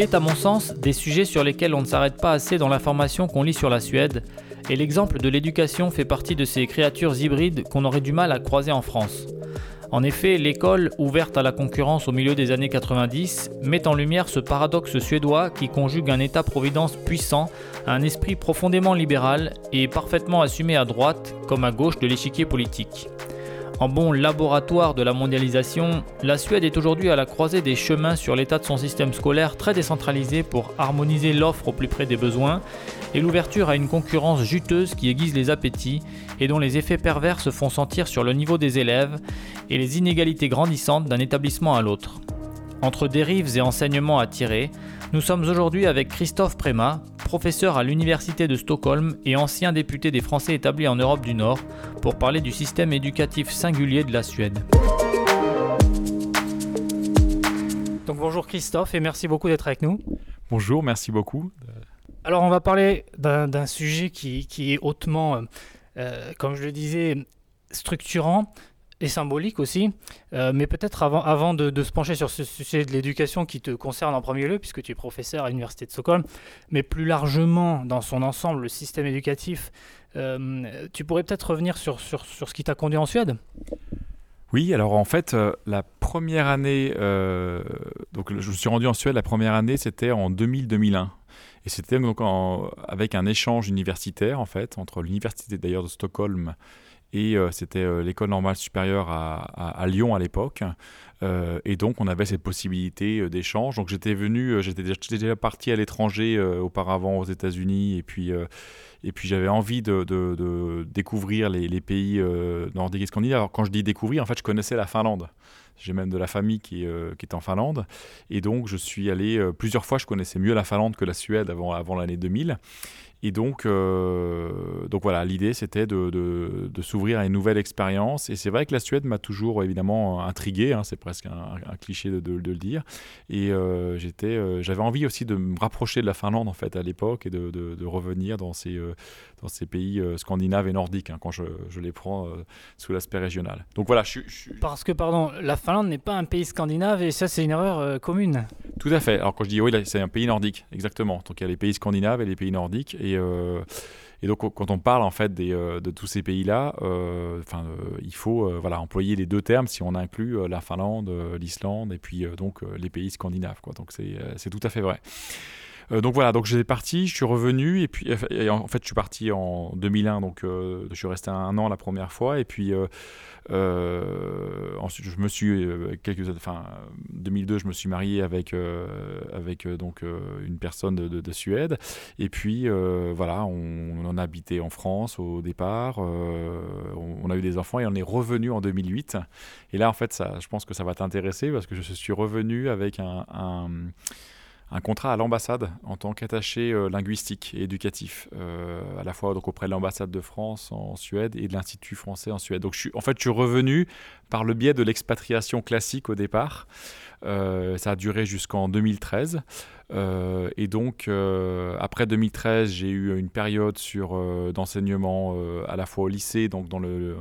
Il est à mon sens des sujets sur lesquels on ne s'arrête pas assez dans l'information qu'on lit sur la Suède, et l'exemple de l'éducation fait partie de ces créatures hybrides qu'on aurait du mal à croiser en France. En effet, l'école, ouverte à la concurrence au milieu des années 90, met en lumière ce paradoxe suédois qui conjugue un État-providence puissant à un esprit profondément libéral et parfaitement assumé à droite comme à gauche de l'échiquier politique. En bon laboratoire de la mondialisation, la Suède est aujourd'hui à la croisée des chemins sur l'état de son système scolaire très décentralisé pour harmoniser l'offre au plus près des besoins et l'ouverture à une concurrence juteuse qui aiguise les appétits et dont les effets pervers se font sentir sur le niveau des élèves et les inégalités grandissantes d'un établissement à l'autre. Entre dérives et enseignements à tirer, nous sommes aujourd'hui avec Christophe Préma, professeur à l'Université de Stockholm et ancien député des Français établis en Europe du Nord, pour parler du système éducatif singulier de la Suède. Donc bonjour Christophe et merci beaucoup d'être avec nous. Bonjour, merci beaucoup. Alors on va parler d'un sujet qui, est hautement, euh, comme je le disais, structurant, et symbolique aussi. Euh, mais peut-être avant, de, se pencher sur ce sujet de l'éducation qui te concerne en premier lieu, puisque tu es professeur à l'Université de Stockholm, mais plus largement dans son ensemble, le système éducatif, euh, tu pourrais peut-être revenir sur, ce qui t'a conduit en Suède? Oui, alors en fait, euh, la première année, donc je me suis rendu en Suède, la première année, c'était en 2000-2001. Et c'était donc avec un échange universitaire, en fait, entre l'Université d'ailleurs de Stockholm et euh, c'était euh, l'école normale supérieure à, Lyon à l'époque. Euh, et donc on avait cette possibilité d'échange. Donc j'étais venu, j'étais déjà, parti à l'étranger auparavant aux États-Unis et puis et puis j'avais envie de, découvrir les, pays nordiques et scandinaves. Alors quand je dis découvrir, en fait je connaissais la Finlande. J'ai même de la famille qui, qui, est en Finlande. Et donc je suis allé plusieurs fois, je connaissais mieux la Finlande que la Suède avant, avant l'année 2000. Et donc, euh, donc voilà, l'idée c'était de, de, s'ouvrir à une nouvelle expérience. Et c'est vrai que la Suède m'a toujours évidemment intrigué, hein, c'est presque un, cliché de, le dire. Et euh, j'étais, euh, j'avais envie aussi de me rapprocher de la Finlande en fait à l'époque et de, revenir dans ces, dans ces pays scandinaves et nordiques hein, quand je, je, les prends sous l'aspect régional. Donc voilà, je, je... Parce que, pardon, la Finlande n'est pas un pays scandinave et ça c'est une erreur commune. Tout à fait. Alors quand je dis oui, c'est un pays nordique, exactement. Donc il y a les pays scandinaves et les pays nordiques. Et, euh, et donc quand on parle en fait euh, de tous ces pays-là, euh, enfin il faut voilà employer les deux termes si on inclut la Finlande, l'Islande et puis donc les pays scandinaves. Donc c'est tout à fait vrai. donc voilà, donc j'étais parti, je suis revenu et puis en fait je suis parti en 2001, donc je suis resté un an la première fois et puis ensuite, je me suis euh, quelques enfin 2002, je me suis marié avec euh, avec donc une personne de, Suède. Et puis voilà, on, a habité en France au départ. On, a eu des enfants et on est revenu en 2008. Et là, en fait, ça, je pense que ça va t'intéresser parce que je suis revenu avec un contrat à l'ambassade en tant qu'attaché euh, linguistique et éducatif, euh, à la fois donc auprès de l'ambassade de France en Suède et de l'Institut français en Suède. Donc je suis, en fait, je suis revenu par le biais de l'expatriation classique au départ. Euh, ça a duré jusqu'en 2013. et donc, après 2013, j'ai eu une période sur d'enseignement à la fois au lycée, donc dans le,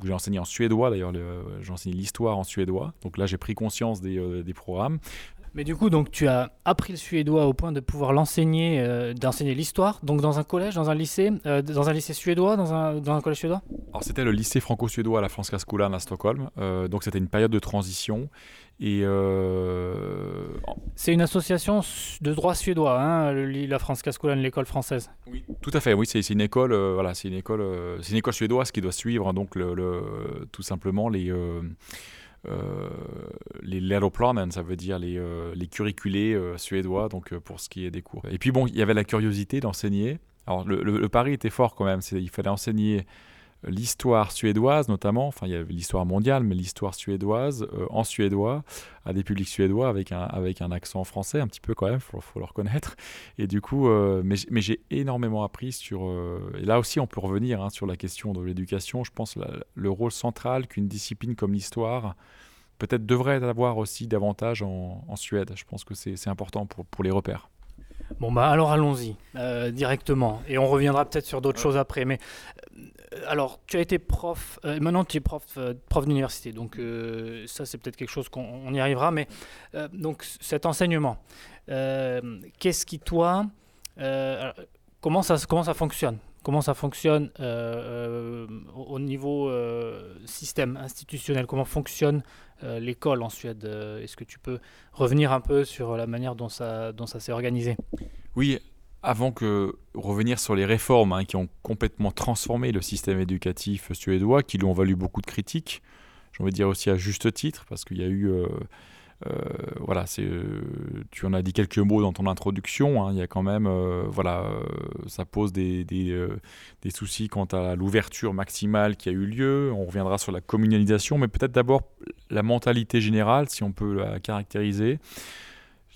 où j'ai enseigné en suédois d'ailleurs, j'ai enseigné l'histoire en suédois. Donc là, j'ai pris conscience des programmes. Mais du coup, donc tu as appris le suédois au point de pouvoir l'enseigner, euh, d'enseigner l'histoire, donc dans un collège, dans un lycée, euh, dans un lycée suédois, dans un, dans un collège suédois? Alors c'était le lycée franco-suédois à la Franska Skolan à Stockholm, euh, donc c'était une période de transition. Et c'est une association de droit suédois, hein, la Franska Skolan, l'école française. Oui, tout à fait. Oui, c'est une école, voilà, c'est une école, c'est une école suédoise qui doit suivre donc le, le tout simplement les les Läroplanen, ça veut dire les, euh, les curriculés euh, suédois, donc pour ce qui est des cours. Et puis bon, il y avait la curiosité d'enseigner. Alors le, pari était fort quand même, il fallait enseigner l'histoire suédoise notamment, enfin il y avait l'histoire mondiale, mais l'histoire suédoise en suédois à des publics suédois avec un, avec un accent français un petit peu quand même, il faut, le reconnaître. Et du coup, mais, mais j'ai énormément appris sur... et là aussi on peut revenir hein, sur la question de l'éducation, je pense le rôle central qu'une discipline comme l'histoire peut-être devrait avoir aussi davantage en, Suède. Je pense que c'est important pour, pour les repères. Bon, bah alors allons-y euh, directement. Et on reviendra peut-être sur d'autres choses après. Mais euh, alors, tu as été prof, euh, maintenant tu es prof, prof d'université. Donc, ça, c'est peut-être quelque chose qu'on y arrivera. Mais donc, cet enseignement, qu'est-ce qui, toi, comment, ça, comment ça fonctionne? Comment ça fonctionne au niveau système institutionnel Comment fonctionne euh, l'école en Suède. Euh, est-ce que tu peux revenir un peu sur la manière dont ça, dont ça s'est organisé? Oui, avant que revenir sur les réformes hein, qui ont complètement transformé le système éducatif suédois, qui lui ont valu beaucoup de critiques, j'ai envie de dire aussi à juste titre, parce qu'il y a eu... Euh, voilà, c'est, euh, tu en as dit quelques mots dans ton introduction. Hein, il y a quand même, euh, voilà, ça pose des, soucis quant à l'ouverture maximale qui a eu lieu. On reviendra sur la communalisation, mais peut-être d'abord la mentalité générale, si on peut la caractériser.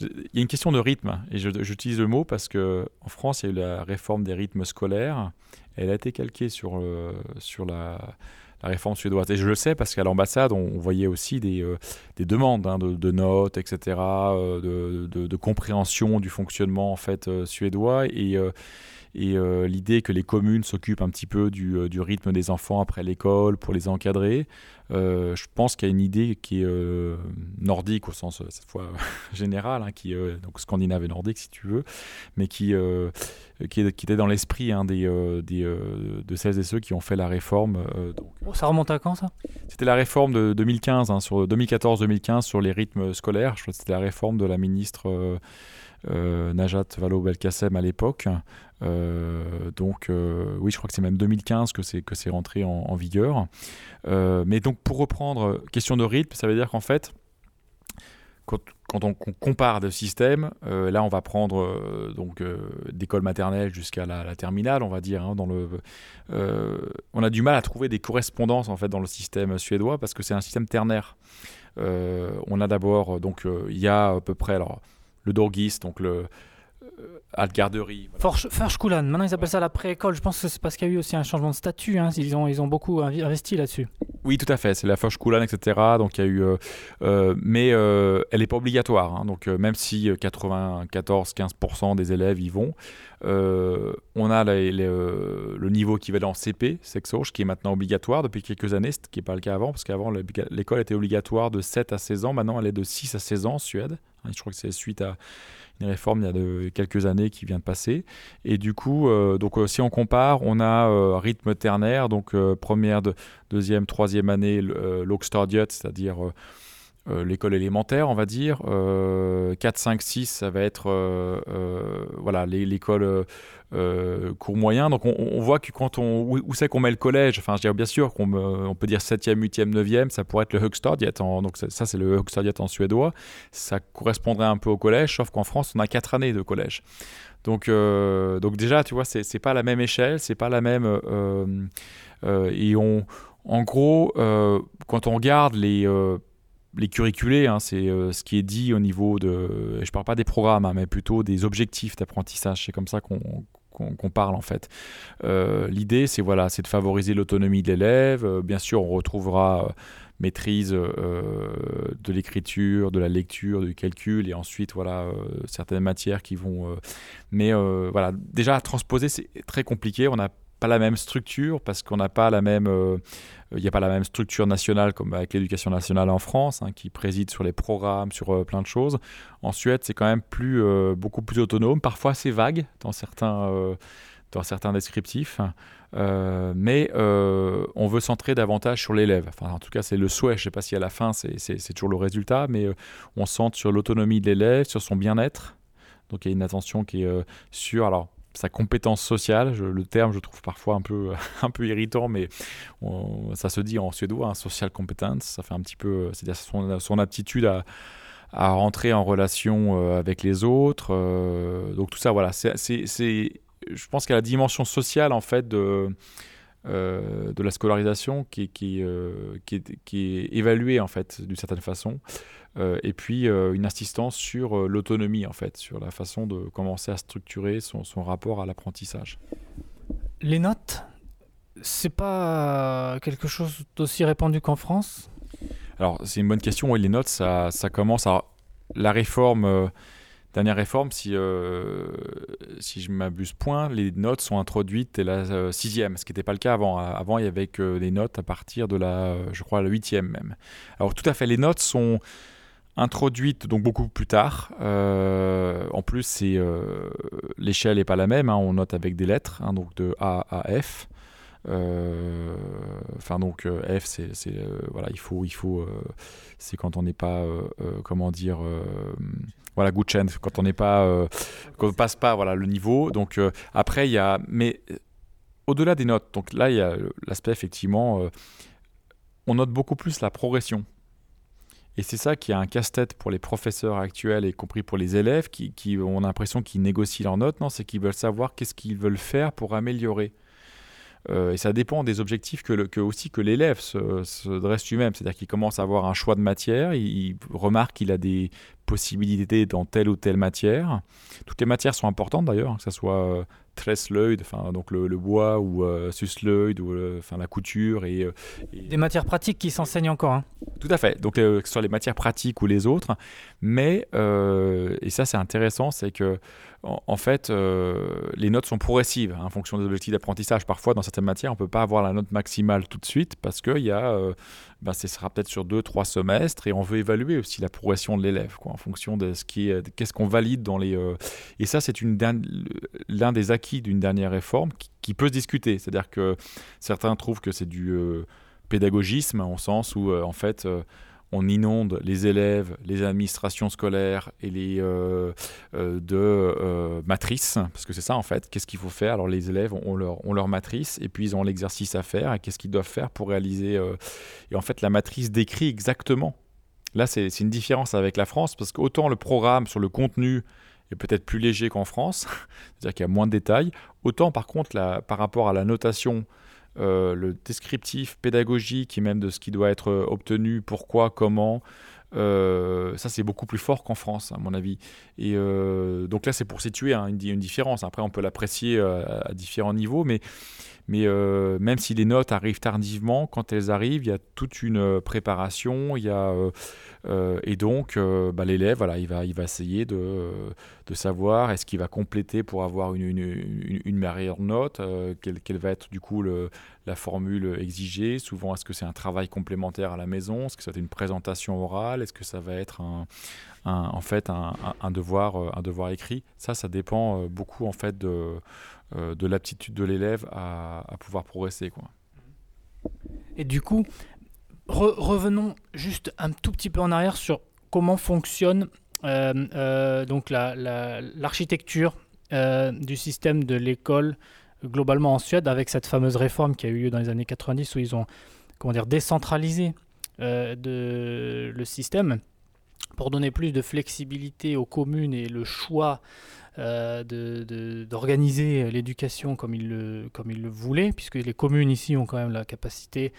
Il y a une question de rythme, et j'utilise le mot parce que en France, il y a eu la réforme des rythmes scolaires. Elle a été calquée sur, sur la la réforme suédoise. Et je le sais parce qu'à l'ambassade, on, voyait aussi des, euh, des demandes hein, de, notes, etc., euh, de, de, compréhension du fonctionnement en fait euh, suédois. Et et euh, l'idée que les communes s'occupent un petit peu du, euh, du, rythme des enfants après l'école pour les encadrer, euh, je pense qu'il y a une idée qui est nordique au sens cette fois général, hein, qui donc scandinave et nordique si tu veux, mais qui qui, était dans l'esprit hein, des, des de celles et ceux qui ont fait la réforme. donc, oh, ça remonte à quand ça? C'était la réforme de 2015, hein, sur 2014-2015 sur les rythmes scolaires. Je crois que c'était la réforme de la ministre. Najat Vallaud-Belkacem à l'époque, euh, donc euh, oui, je crois que c'est même 2015 que c'est que c'est rentré en, vigueur. Euh, mais donc pour reprendre, question de rythme, ça veut dire qu'en fait, quand, on, compare des systèmes, là on va prendre donc d'école maternelle jusqu'à la, terminale, on va dire. Hein, dans le, on a du mal à trouver des correspondances en fait dans le système suédois parce que c'est un système ternaire. on a d'abord donc il y a à peu près alors le Dorgis, donc le à la garderie. Voilà. maintenant ils appellent ça la pré-école. Je pense que c'est parce qu'il y a eu aussi un changement de statut. Hein. Ils, ont, ils ont beaucoup investi là-dessus. Oui, tout à fait. C'est la Forskulan, etc. Donc il y a eu, euh, euh, mais euh, elle n'est pas obligatoire. Hein. Donc même si 94-15% des élèves y vont, on a le niveau qui va dans CP, Sexoche, qui est maintenant obligatoire depuis quelques années, ce qui n'est pas le cas avant, parce qu'avant l'école était obligatoire de 7 à 16 ans. Maintenant elle est de 6 à 16 ans en Suède. Je crois que c'est suite à une réforme il y a de, quelques années qui vient de passer. Et du coup, euh, donc, euh, si on compare, on a euh, rythme ternaire, donc première, deuxième, troisième année, l'Oxtardiot, c'est-à-dire l'école élémentaire, on va dire. 4, 5, 6, ça va être voilà, l'école euh, cours moyen. Donc on, voit que quand on où, c'est qu'on met le collège, enfin je dirais bien sûr qu'on on peut dire 7e, 8e, 9e, ça pourrait être le Högstadiet, donc ça, c'est le Högstadiet en suédois, ça correspondrait un peu au collège, sauf qu'en France on a 4 années de collège. Donc, euh, donc déjà, tu vois, c'est pas la même échelle, c'est pas la même. Euh, et on, en gros, quand on regarde les les curriculés, hein, c'est ce qui est dit au niveau de, je parle pas des programmes, hein, mais plutôt des objectifs d'apprentissage. C'est comme ça qu'on parle en fait. Euh, l'idée, c'est voilà, c'est de favoriser l'autonomie de l'élève. Euh, bien sûr, on retrouvera euh, maîtrise de l'écriture, de la lecture, du calcul, et ensuite voilà certaines matières qui vont. mais voilà, déjà transposer, c'est très compliqué. On n'a pas la même structure parce qu'on n'a pas la même il n'y a pas la même structure nationale comme avec l'éducation nationale en France, hein, qui préside sur les programmes, sur euh, plein de choses. En Suède, c'est quand même plus, euh, beaucoup plus autonome, parfois assez vague dans certains, euh, dans certains descriptifs. mais on veut centrer davantage sur l'élève. Enfin, en tout cas, c'est le souhait. Je ne sais pas si à la fin, c'est toujours le résultat, mais on centre sur l'autonomie de l'élève, sur son bien-être. Donc il y a une attention qui est sur, alors sa compétence sociale. le terme, je trouve parfois un peu, un peu irritant, mais ça se dit en suédois, un social competence. Ça fait un petit peu, c'est-à-dire son, aptitude à, à, rentrer en relation euh, avec les autres. Euh, donc tout ça, voilà, c'est, je pense a la dimension sociale en fait de euh, de la scolarisation qui, qui, qui, est, qui, est, évaluée en fait d'une certaine façon. Euh, et puis euh, une insistance sur euh, l'autonomie en fait, sur la façon de commencer à structurer son, son rapport à l'apprentissage. Les notes, c'est pas quelque chose d'aussi répandu qu'en France? Alors c'est une bonne question. Oui, les notes, ça, ça commence à la réforme dernière réforme, si, si je m'abuse point, les notes sont introduites dès la sixième, ce qui n'était pas le cas avant. Avant, il y avait que les notes à partir de la, je crois, la huitième même. Alors tout à fait, les notes sont introduites donc beaucoup plus tard. en plus, c'est l'échelle n'est pas la même. Hein. on note avec des lettres, hein, donc de A à F. Euh, enfin donc euh, F, c'est euh, voilà, il faut, il faut, c'est quand on n'est pas, comment dire voilà good chance quand on n'est pas quand on passe pas voilà le niveau donc après il y a mais au-delà des notes donc là il y a l'aspect effectivement on note beaucoup plus la progression et c'est ça qui a un casse-tête pour les professeurs actuels et compris pour les élèves qui, ont l'impression qu'ils négocient leurs notes non c'est qu'ils veulent savoir qu'est-ce qu'ils veulent faire pour améliorer euh, et ça dépend des objectifs que aussi que l'élève se, dresse lui-même. C'est-à-dire qu'il commence à avoir un choix de matière, il, remarque qu'il a des possibilités dans telle ou telle matière. Toutes les matières sont importantes d'ailleurs, hein, que ce soit euh, Tresleud, enfin donc le, bois ou euh, ou euh, enfin la couture et, des matières pratiques qui s'enseignent encore. Hein. Tout à fait. Donc que ce soit les matières pratiques ou les autres, mais et ça c'est intéressant, c'est que en, fait, euh, les notes sont progressives hein, en fonction des objectifs d'apprentissage. Parfois, dans certaines matières, on ne peut pas avoir la note maximale tout de suite parce que y a, euh, bah, ce sera peut-être sur deux, trois semestres et on veut évaluer aussi la progression de l'élève en fonction de ce qui est, qu'est-ce qu'on valide dans les. Euh, et ça, c'est l'un des acquis d'une dernière réforme qui, peut se discuter. C'est-à-dire que certains trouvent que c'est du pédagogisme, en sens où, en fait, on inonde les élèves, les administrations scolaires et les euh, euh, de euh, matrices, parce que c'est ça en fait. Qu'est-ce qu'il faut faire? Alors les élèves ont leur, matrice et puis ils ont l'exercice à faire et qu'est-ce qu'ils doivent faire pour réaliser. et en fait, la matrice décrit exactement? Là, c'est une différence avec la France parce qu'autant le programme sur le contenu est peut-être plus léger qu'en France, c'est-à-dire qu'il y a moins de détails, autant par contre, par rapport à la notation euh, le descriptif pédagogique et même de ce qui doit être euh, obtenu, pourquoi, comment. Euh, ça, c'est beaucoup plus fort qu'en France, à mon avis. Et donc là, c'est pour situer hein, une, différence. Après, on peut l'apprécier à, différents niveaux, mais, mais même si les notes arrivent tardivement, quand elles arrivent, il y a toute une préparation, il y a euh, et donc, euh, bah, l'élève, voilà, il va, il va essayer de, de savoir est-ce qu'il va compléter pour avoir une, meilleure note, euh, quelle, va être du coup la formule exigée. Souvent, est-ce que c'est un travail complémentaire à la maison? Est-ce que ça va être une présentation orale? Est-ce que ça va être un, en fait un, devoir, un devoir écrit? Ça, ça dépend beaucoup en fait de, de l'aptitude de l'élève à, pouvoir progresser. Quoi. Et du coup, revenons juste un tout petit peu en arrière sur comment fonctionne euh, euh, donc l'architecture la, euh, du système de l'école globalement en Suède avec cette fameuse réforme qui a eu lieu dans les années 90 où ils ont comment dire décentralisé de, le système pour donner plus de flexibilité aux communes et le choix euh, d'organiser l'éducation comme ils le, comme il le voulaient, puisque les communes ici ont quand même la capacité,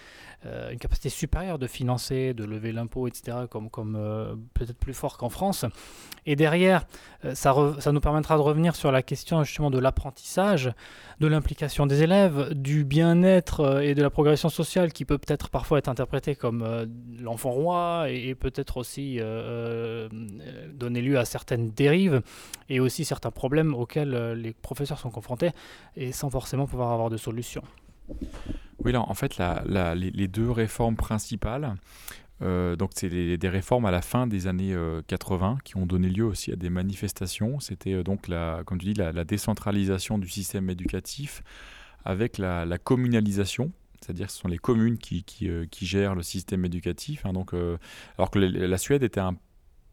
euh, une capacité supérieure de financer, de lever l'impôt, etc., comme, euh, peut-être plus fort qu'en France. Et derrière, ça, ça nous permettra de revenir sur la question justement de l'apprentissage, de l'implication des élèves, du bien-être et de la progression sociale qui peut peut-être parfois être interprété comme l'enfant roi et, peut-être aussi donner lieu à certaines dérives et aussi certains problèmes auxquels euh, les professeurs sont confrontés et sans forcément pouvoir avoir de solution. Oui, là, en fait, la, les, deux réformes principales, euh, donc c'est des réformes à la fin des années 80 euh, qui ont donné lieu aussi à des manifestations. C'était donc, la, comme tu dis, la, décentralisation du système éducatif avec la, communalisation c'est-à-dire que ce sont les communes qui, qui, gèrent le système éducatif. Hein, donc, alors que la Suède était un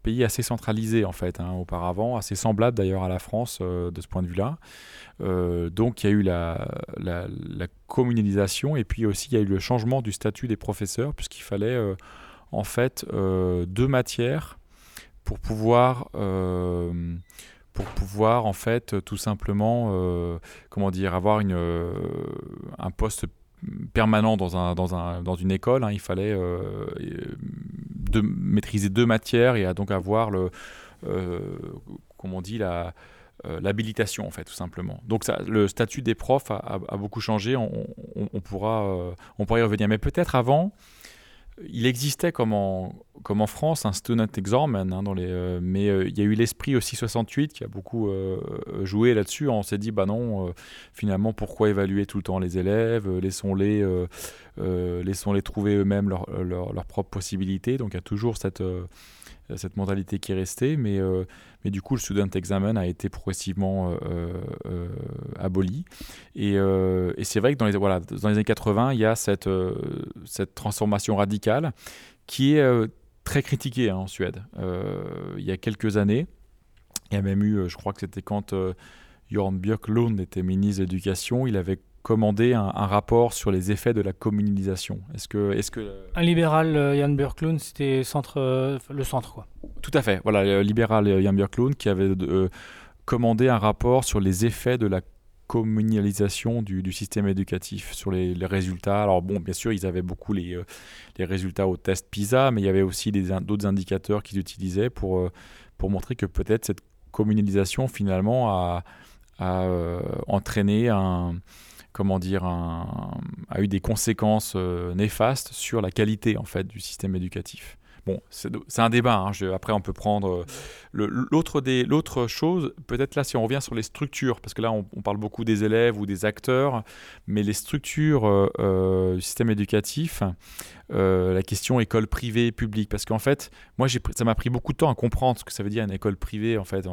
pays assez centralisé en fait hein, auparavant, assez semblable d'ailleurs à la France euh, de ce point de vue-là. Euh, donc il y a eu la, la, communalisation et puis aussi il y a eu le changement du statut des professeurs puisqu'il fallait euh, en fait deux matières pour pouvoir pour pouvoir en fait tout simplement comment dire avoir une, un poste permanent dans, un, dans, un, dans une école. Hein. il fallait de maîtriser deux matières et à donc avoir le, euh, comme on dit, la, euh, l'habilitation en fait tout simplement. Donc ça, le statut des profs a, beaucoup changé. On, pourra, euh, on pourra y revenir, mais peut-être avant. Il existait comme en, France un student examen, hein, euh, mais euh, il y a eu l'esprit aussi 68 qui a beaucoup euh, joué là-dessus. On s'est dit, bah non, finalement, pourquoi évaluer tout le temps les élèves Laissons-les laissons -les trouver eux-mêmes leurs leur, propres possibilités. Donc il y a toujours cette cette mentalité qui est restée, mais du coup, le student examen a été progressivement euh, euh, aboli. Et, et c'est vrai que dans les, voilà, dans les années 80, il y a cette, cette transformation radicale qui est très critiquée hein, en Suède. il y a quelques années, il y a même eu, je crois que c'était quand Jorn Björklund était ministre de l'Éducation, il avait commandé un, rapport sur les effets de la communalisation. Est-ce que, est-ce que un libéral euh, Jan Björklund, c'était centre, euh, le centre quoi. Tout à fait. Voilà, le libéral Jan Björklund qui avait euh, commandé un rapport sur les effets de la communalisation du, système éducatif sur les, résultats. Alors bon, bien sûr, ils avaient beaucoup les, les résultats au test PISA, mais il y avait aussi d'autres indicateurs qu'ils utilisaient pour, pour montrer que peut-être cette communalisation finalement a, a entraîné un, comment dire, a eu des conséquences euh, néfastes sur la qualité en fait du système éducatif. Bon, c'est un débat. Hein, après, on peut prendre euh, l'autre chose. Peut-être là, si on revient sur les structures, parce que là, on, parle beaucoup des élèves ou des acteurs, mais les structures euh, du système éducatif. la question école privée publique parce qu'en fait moi ça m'a pris beaucoup de temps à comprendre ce que ça veut dire une école privée en fait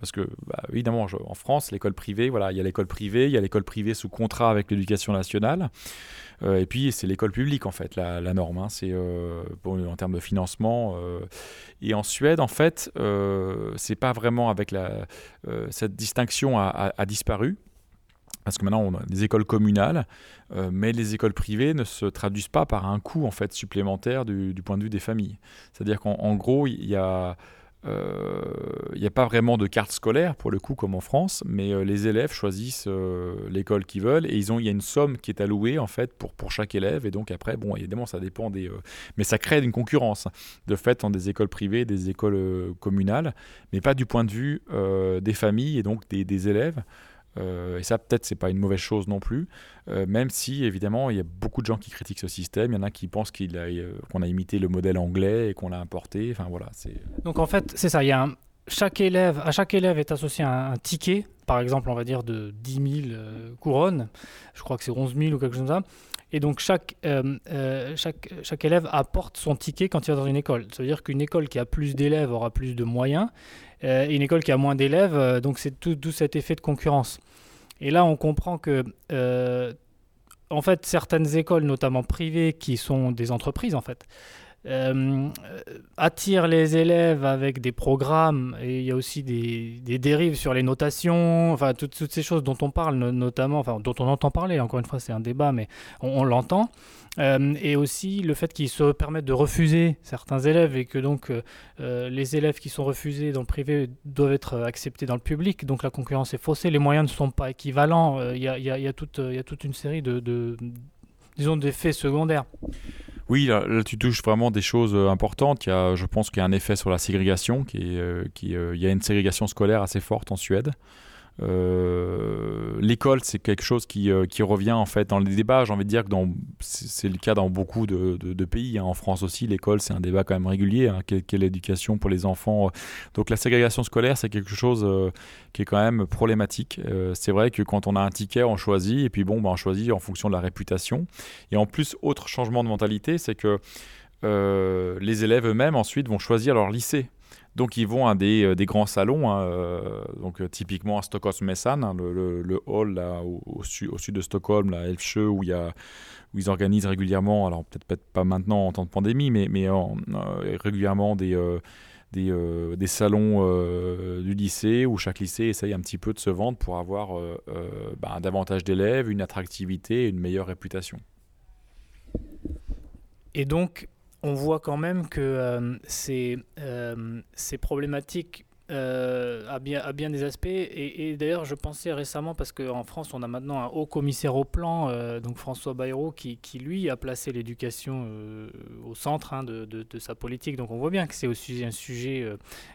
parce que bah, évidemment en France l'école privée voilà il y a l'école privée il y a l'école privée sous contrat avec l'éducation nationale euh, et puis c'est l'école publique en fait la, norme, hein. c'est euh, en termes de financement. Euh. et en Suède en fait, c'est pas vraiment avec la cette distinction a, disparu parce que maintenant on a des écoles communales, mais les écoles privées ne se traduisent pas par un coût en fait supplémentaire du point de vue des familles. C'est-à-dire qu'en gros il y a il euh, n'y a pas vraiment de carte scolaire pour le coup comme en France, mais euh, les élèves choisissent euh, l'école qu'ils veulent et ils il y a une somme qui est allouée en fait pour pour chaque élève et donc après bon évidemment ça dépend des mais ça crée une concurrence de fait dans des écoles privées, des écoles communales, mais pas du point de vue des familles et donc des élèves. Euh, et ça, peut-être, c'est pas une mauvaise chose non plus, euh, même si, évidemment, il y a beaucoup de gens qui critiquent ce système. Il y en a qui pensent euh, qu'on a imité le modèle anglais et qu'on l'a importé. Enfin, voilà. C'est... Donc, en fait, c'est ça. Il y a chaque élève, à chaque élève est associé un, ticket, par exemple, on va dire de 10 000 couronnes. Je crois que c'est 11 000 ou quelque chose comme ça. Et donc chaque, chaque, chaque élève apporte son ticket quand il va dans une école. Ça veut dire qu'une école qui a plus d'élèves aura plus de moyens euh, une école qui a moins d'élèves, euh, donc c'est tout, tout cet effet de concurrence. Et là, on comprend que, euh, en fait, certaines écoles, notamment privées, qui sont des entreprises, en fait, attirent les élèves avec des programmes et il y a aussi des, des dérives sur les notations, enfin toutes, toutes, ces choses dont on parle notamment, enfin dont on entend parler, encore une fois c'est un débat mais on l'entend. Euh, et aussi le fait qu'ils se permettent de refuser certains élèves et que donc euh, euh, les élèves qui sont refusés dans le privé doivent être acceptés dans le public. Donc la concurrence est faussée, les moyens ne sont pas équivalents. Il y, y, a, toute une série de, de disons, d'effets secondaires. Oui, là, tu touches vraiment des choses importantes. Il y a, je pense qu'il y a un effet sur la ségrégation, qui, qui il y a une ségrégation scolaire assez forte en Suède. Euh, l'école, c'est quelque chose qui, euh, qui, revient en fait dans les débats. J'ai envie de dire que c'est le cas dans beaucoup de, pays. Hein. En France aussi, l'école, c'est un débat quand même régulier. Hein. Quelle, éducation pour les enfants Donc la ségrégation scolaire, c'est quelque chose euh, qui est quand même problématique. c'est vrai que quand on a un ticket, on choisit, et puis bon, ben, on choisit en fonction de la réputation. Et en plus, autre changement de mentalité, c'est que les élèves eux-mêmes ensuite vont choisir leur lycée. Donc ils vont à des, euh, grands salons, hein, euh, donc euh, typiquement à Stockholm-Messan, hein, le, hall là, au, sud de Stockholm, la Elfsjö, où, ils organisent régulièrement, alors peut-être pas maintenant en temps de pandémie, mais, régulièrement des, salons du lycée, où chaque lycée essaye un petit peu de se vendre pour avoir bah, davantage d'élèves, une attractivité et une meilleure réputation. Et donc, on voit quand même que euh, c'est euh, problématique euh, à, bien, à bien des aspects. Et, d'ailleurs, je pensais récemment, parce qu'en France, on a maintenant un haut commissaire au plan, donc François Bayrou, qui, lui a placé l'éducation au centre hein, de, de, sa politique. Donc on voit bien que c'est aussi un sujet,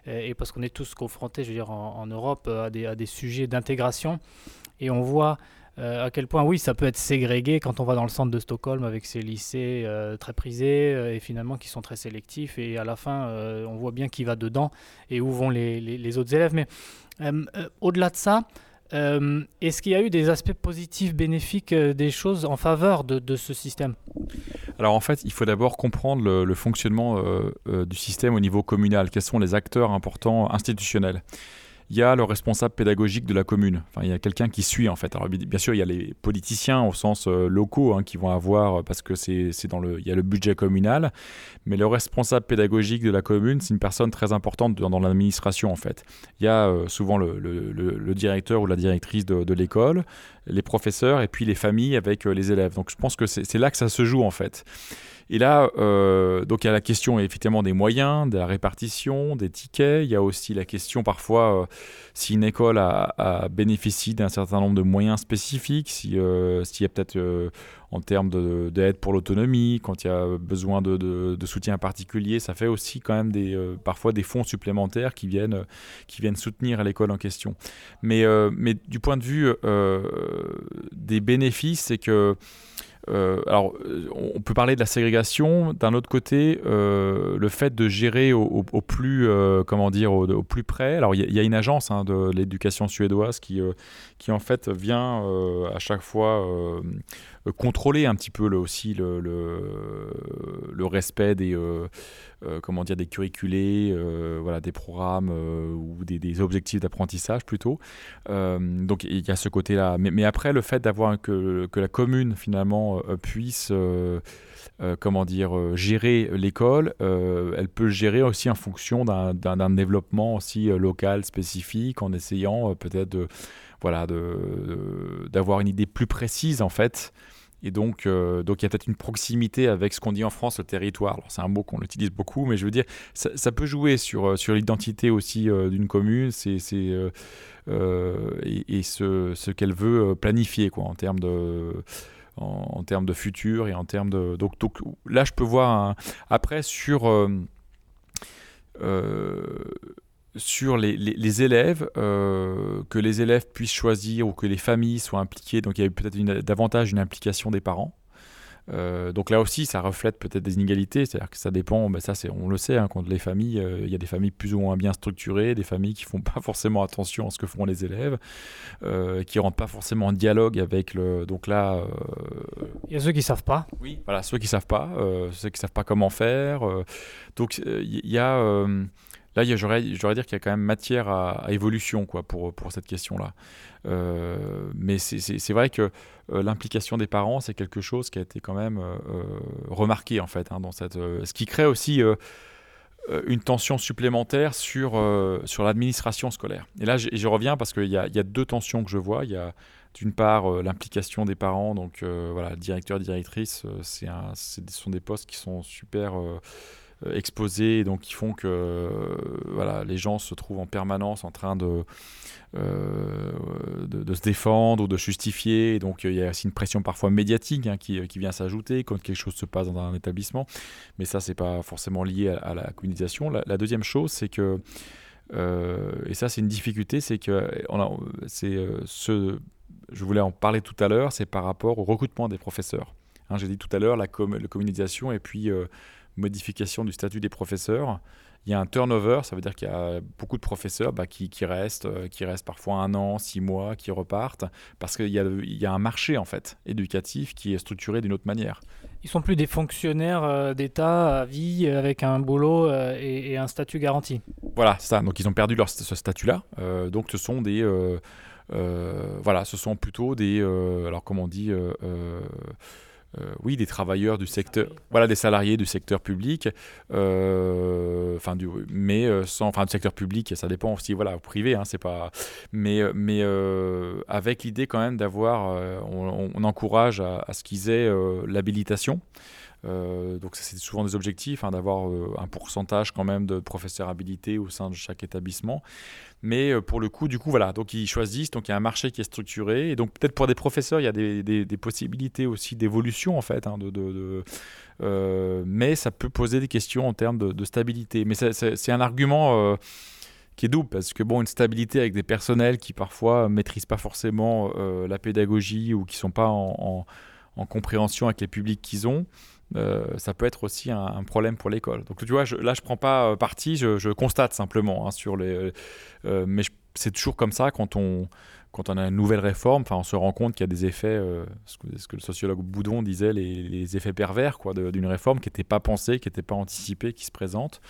et parce qu'on est tous confrontés, je veux dire, en, Europe, à des, à des sujets d'intégration. Et on voit euh, à quel point, oui, ça peut être ségrégué quand on va dans le centre de Stockholm avec ces lycées euh, très prisés euh, et finalement qui sont très sélectifs. Et à la fin, on voit bien qui va dedans et où vont les, autres élèves. Mais au-delà de ça, est-ce qu'il y a eu des aspects positifs, bénéfiques, des choses en faveur de, ce système? Alors en fait, il faut d'abord comprendre le fonctionnement du système au niveau communal. Quels sont les acteurs importants institutionnels? Il y a le responsable pédagogique de la commune. Enfin, il y a quelqu'un qui suit en fait. Alors bien sûr, il y a les politiciens au sens euh, locaux hein, qui vont avoir parce que c'est dans le il y a le budget communal, mais le responsable pédagogique de la commune, c'est une personne très importante dans, l'administration en fait. Il y a euh, souvent le, le, directeur ou la directrice de, de l'école, les professeurs et puis les familles avec euh, les élèves. Donc je pense que c'est là que ça se joue en fait. Et là, euh, donc il y a la question effectivement des moyens, de la répartition, des tickets. Il y a aussi la question parfois euh, si une école a, a bénéficie d'un certain nombre de moyens spécifiques, euh, s'il y a peut-être en termes d'aide pour l'autonomie, quand il y a besoin de, de, soutien particulier, ça fait aussi quand même des, parfois des fonds supplémentaires qui viennent, qui viennent soutenir l'école en question. Mais, mais du point de vue des bénéfices, c'est que euh, alors, euh, on peut parler de la ségrégation. D'un autre côté, euh, le fait de gérer au, plus, comment dire, au, plus près. Alors, il y, a une agence hein, de l'éducation suédoise qui, qui en fait vient à chaque fois contrôler un petit peu aussi le, le, respect des comment dire des curriculés, voilà des programmes ou des, objectifs d'apprentissage plutôt. donc il y a ce côté-là. Mais, après le fait d'avoir que, que la commune finalement euh, puisse euh, euh, comment dire, gérer l'école, elle peut gérer aussi en fonction d'un développement aussi local spécifique, en essayant peut-être de, voilà, d'avoir une idée plus précise en fait. Et donc, donc il y a peut-être une proximité avec ce qu'on dit en France, le territoire. C'est un mot qu'on utilise beaucoup, mais je veux dire, ça, peut jouer sur, sur l'identité aussi d'une commune, c'est, et, ce, qu'elle veut planifier quoi, en termes de en, termes de futur et en termes de. Donc, là, je peux voir après sur. Euh, euh, sur les, les, élèves, euh, que les élèves puissent choisir ou que les familles soient impliquées. Donc il y a eu peut-être davantage une implication des parents. Euh, donc là aussi, ça reflète peut-être des inégalités, c'est-à-dire que ça dépend, ben ça c'est, on le sait, hein, quand les familles, euh, il y a des familles plus ou moins bien structurées, des familles qui font pas forcément attention à ce que font les élèves, euh, qui rentrent pas forcément en dialogue avec le. Donc là. il y a ceux qui savent pas. Oui. Voilà, ceux qui savent pas, ceux qui savent pas comment faire. donc il y, a là, j'aurais dire qu'il y a quand même matière à, évolution quoi, pour, pour cette question-là. Euh, mais c'est vrai que euh, l'implication des parents, c'est quelque chose qui a été quand même euh, remarqué en fait, hein, dans cette, ce qui crée aussi une tension supplémentaire sur, sur l'administration scolaire. Et là, je, reviens parce qu'il y, y a, deux tensions que je vois. Il y a d'une part l'implication des parents, donc voilà, directeur, directrice, c'est ce sont des postes qui sont super euh, exposés, donc qui font que euh, voilà, les gens se trouvent en permanence en train de, euh, de, se défendre ou de justifier. donc il y a aussi une pression parfois médiatique hein, qui, qui, vient s'ajouter quand quelque chose se passe dans un établissement. Mais ça, c'est pas forcément lié à, la communication. La, deuxième chose, c'est que, et ça c'est une difficulté, c'est que c'est ce, je voulais en parler tout à l'heure, c'est par rapport au recrutement des professeurs. Hein, j'ai dit tout à l'heure la, com la communication et puis modification du statut des professeurs. Il y a un turnover, ça veut dire qu'il y a beaucoup de professeurs bah, qui, restent, euh, qui restent parfois un an, six mois, qui repartent, parce qu'il y, y, a un marché en fait éducatif qui est structuré d'une autre manière. Ils sont plus des fonctionnaires euh, d'État à vie avec un boulot euh, et, un statut garanti. Voilà, ça. Donc ils ont perdu leur, ce statut-là. donc ce sont des, voilà, ce sont plutôt des, alors comment on dit euh, oui, des travailleurs du secteur, voilà, des salariés du secteur public, euh, enfin du, mais euh, sans, enfin du secteur public, ça dépend aussi, voilà, privé, hein, c'est pas, mais mais avec l'idée quand même d'avoir, on, encourage à, à ce qu'ils aient l'habilitation. Euh, donc c'est souvent des objectifs, hein, d'avoir euh, un pourcentage quand même de professeurs habilités au sein de chaque établissement. Mais euh, pour le coup, du coup, voilà, donc ils choisissent, donc il y a un marché qui est structuré, et donc peut-être pour des professeurs, il y a des, possibilités aussi d'évolution en fait, hein, mais ça peut poser des questions en termes de, stabilité. Mais c'est un argument qui est double parce que bon, une stabilité avec des personnels qui parfois maîtrisent pas forcément la pédagogie ou qui sont pas en compréhension avec les publics qu'ils ont. Euh, ça peut être aussi un, problème pour l'école. Donc tu vois, je, là je prends pas euh, parti, je, constate simplement hein, sur les. Euh, mais c'est toujours comme ça quand on quand on a une nouvelle réforme, on se rend compte qu'il y a des effets, ce, que, le sociologue Boudon disait, les, effets pervers d'une réforme qui n'était pas pensée, qui n'était pas anticipée, qui se présente,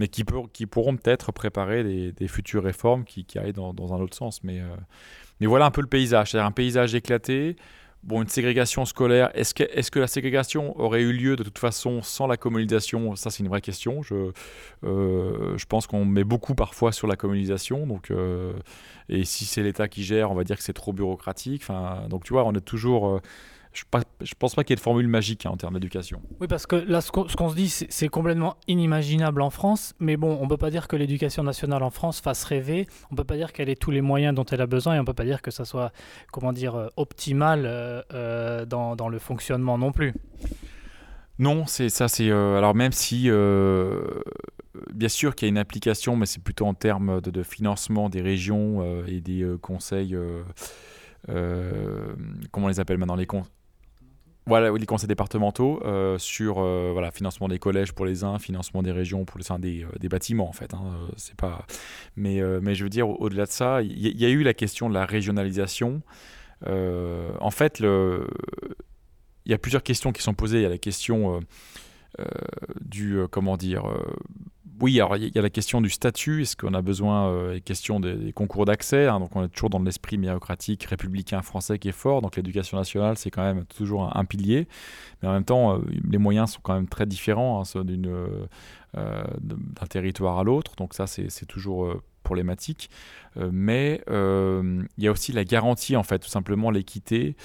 mais qui, pourront peut-être préparer des, futures réformes qui, aillent dans, dans, un autre sens. Mais mais voilà un peu le paysage, c'est-à-dire un paysage éclaté. Bon, une ségrégation scolaire, est-ce que, est que la ségrégation aurait eu lieu de toute façon sans la communalisation Ça, c'est une vraie question. Je, euh, je pense qu'on met beaucoup parfois sur la communalisation. Donc, euh, et si c'est l'État qui gère, on va dire que c'est trop bureaucratique. Enfin, donc, tu vois, on est toujours. Euh, je ne pense pas qu'il y ait de formule magique hein, en termes d'éducation. Oui, parce que là, ce qu'on se dit, c'est complètement inimaginable en France. Mais bon, on ne peut pas dire que l'éducation nationale en France fasse rêver. On ne peut pas dire qu'elle ait tous les moyens dont elle a besoin. Et on ne peut pas dire que ça soit, comment dire, euh, optimal euh, euh, dans, dans, le fonctionnement non plus. Non, c'est ça. C'est alors même si bien sûr qu'il y a une application, mais c'est plutôt en termes de, de financement des régions et des conseils. comment on les appelle maintenant les, voilà, les conseils départementaux euh, sur euh, financement des collèges pour les uns, financement des régions pour les uns, des, euh, des bâtiments en fait. Hein, c'est pas... mais, je veux dire, au-delà de ça, il y, a eu la question de la régionalisation. en fait, il y a plusieurs questions qui sont posées. Il y a la question du, comment dire, oui, alors il y, a la question du statut. Est-ce qu'on a besoin euh, question des, concours d'accès hein, Donc on est toujours dans l'esprit méritocratique républicain français qui est fort. Donc l'éducation nationale, c'est quand même toujours un, pilier. Mais en même temps, euh, les moyens sont quand même très différents hein, euh, d'un territoire à l'autre. Donc ça, c'est toujours problématique. mais il y a aussi la garantie, en fait, tout simplement l'équité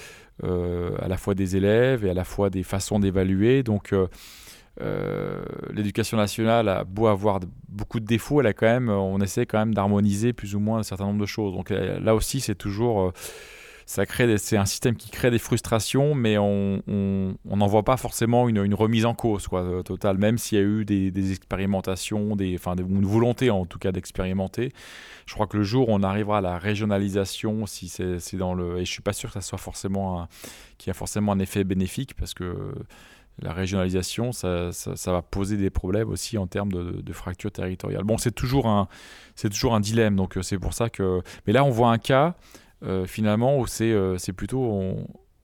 à la fois des élèves et à la fois des façons d'évaluer. Donc euh, l'éducation nationale a beau avoir beaucoup de défauts, elle a quand même, on essaie quand même d'harmoniser plus ou moins un certain nombre de choses. Donc euh, là aussi, c'est toujours, euh, ça crée, c'est un système qui crée des frustrations, mais on n'en voit pas forcément une, remise en cause, totale. Même s'il y a eu des, expérimentations, des, enfin, une volonté en tout cas d'expérimenter. Je crois que le jour où on arrivera à la régionalisation, si c'est dans le, et je suis pas sûr que ça soit forcément, qu'il y a forcément un effet bénéfique, parce que la régionalisation, ça, va poser des problèmes aussi en termes de, fracture territoriale. Bon, c'est toujours un, dilemme. Donc euh, c'est pour ça que. Mais là, on voit un cas euh, finalement où c'est, euh, plutôt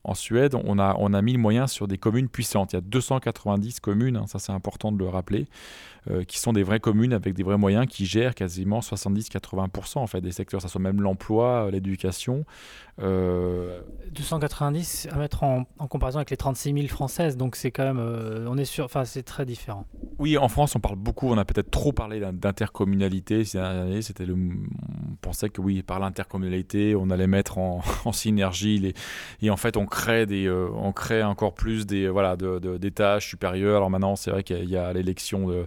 en Suède, on a, on a mis le moyen sur des communes puissantes. Il y a 290 communes, hein, ça c'est important de le rappeler, euh, qui sont des vraies communes avec des vrais moyens qui gèrent quasiment 70-80% en fait des secteurs, ça soit même l'emploi, euh, l'éducation. 290 euh, à mettre en, comparaison avec les 36 000 françaises, donc c'est quand même, on est sûr, enfin c'est très différent. Oui, en France on parle beaucoup, on a peut-être trop parlé d'intercommunalité C'était le, on pensait que oui, par l'intercommunalité, on allait mettre en, synergie les, et en fait on crée des, on crée encore plus des, voilà, de, des tâches supérieures. Alors maintenant c'est vrai qu'il y a l'élection de euh,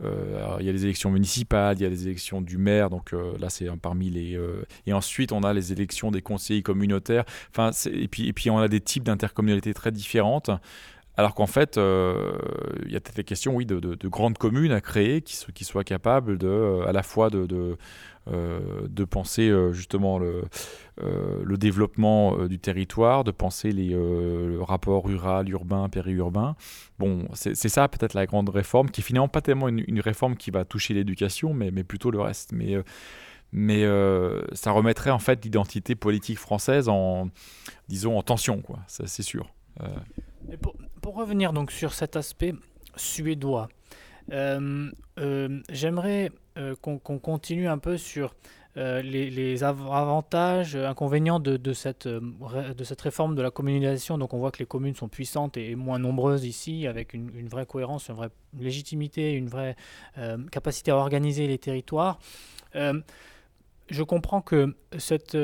il y a les élections municipales, il y a les élections du maire, donc euh, là c'est parmi les. Euh, et ensuite on a les élections des conseillers communautaires. Enfin, et puis et puis on a des types d'intercommunalités très différentes. Alors qu'en fait, il y a peut-être des questions, oui, de, de, grandes communes à créer qui, soient capables de, à la fois de, euh, de penser euh, justement le, euh, développement du territoire, de penser les, le rapport rural, urbain, périurbain. Bon, c'est ça peut-être la grande réforme, qui est finalement pas tellement une, réforme qui va toucher l'éducation, mais, plutôt le reste. Mais mais ça remettrait en fait l'identité politique française en, disons, en tension, quoi. C'est sûr. Pour, revenir donc sur cet aspect suédois, j'aimerais euh, qu'on continue un peu sur euh, les, avantages, inconvénients de, cette, euh, de cette réforme de la communalisation. Donc on voit que les communes sont puissantes et, moins nombreuses ici, avec une, vraie cohérence, une vraie légitimité, une vraie capacité à organiser les territoires. je comprends que cette,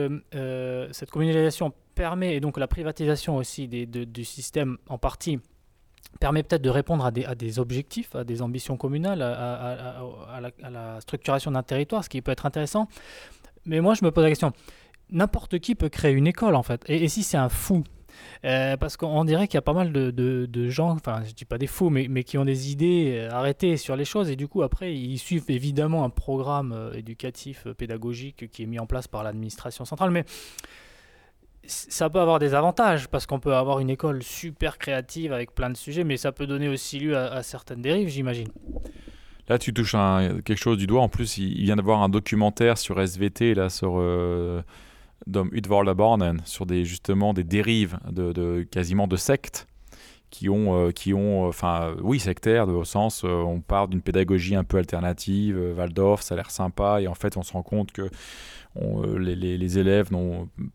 cette communalisation permet, et donc la privatisation aussi du système en partie, permet peut-être de répondre à des, objectifs, à des ambitions communales, à, la, structuration d'un territoire, ce qui peut être intéressant. Mais moi, je me pose la question, n'importe qui peut créer une école, en fait. Et, si c'est un fou parce qu'on dirait qu'il y a pas mal de, gens, enfin je dis pas des fous, mais, mais qui ont des idées arrêtées sur les choses et du coup après ils suivent évidemment un programme éducatif, pédagogique qui est mis en place par l'administration centrale. Mais ça peut avoir des avantages parce qu'on peut avoir une école super créative avec plein de sujets, mais ça peut donner aussi lieu à, certaines dérives, j'imagine. Là, tu touches quelque chose du doigt. En plus, il, vient d'avoir un documentaire sur SVT, là, sur euh, sur des, justement des dérives de, quasiment de sectes qui ont, euh, qui ont, enfin, oui, sectaires, au sens, euh, on part d'une pédagogie un peu alternative, euh, Waldorf, ça a l'air sympa, et en fait, on se rend compte que euh, les, élèves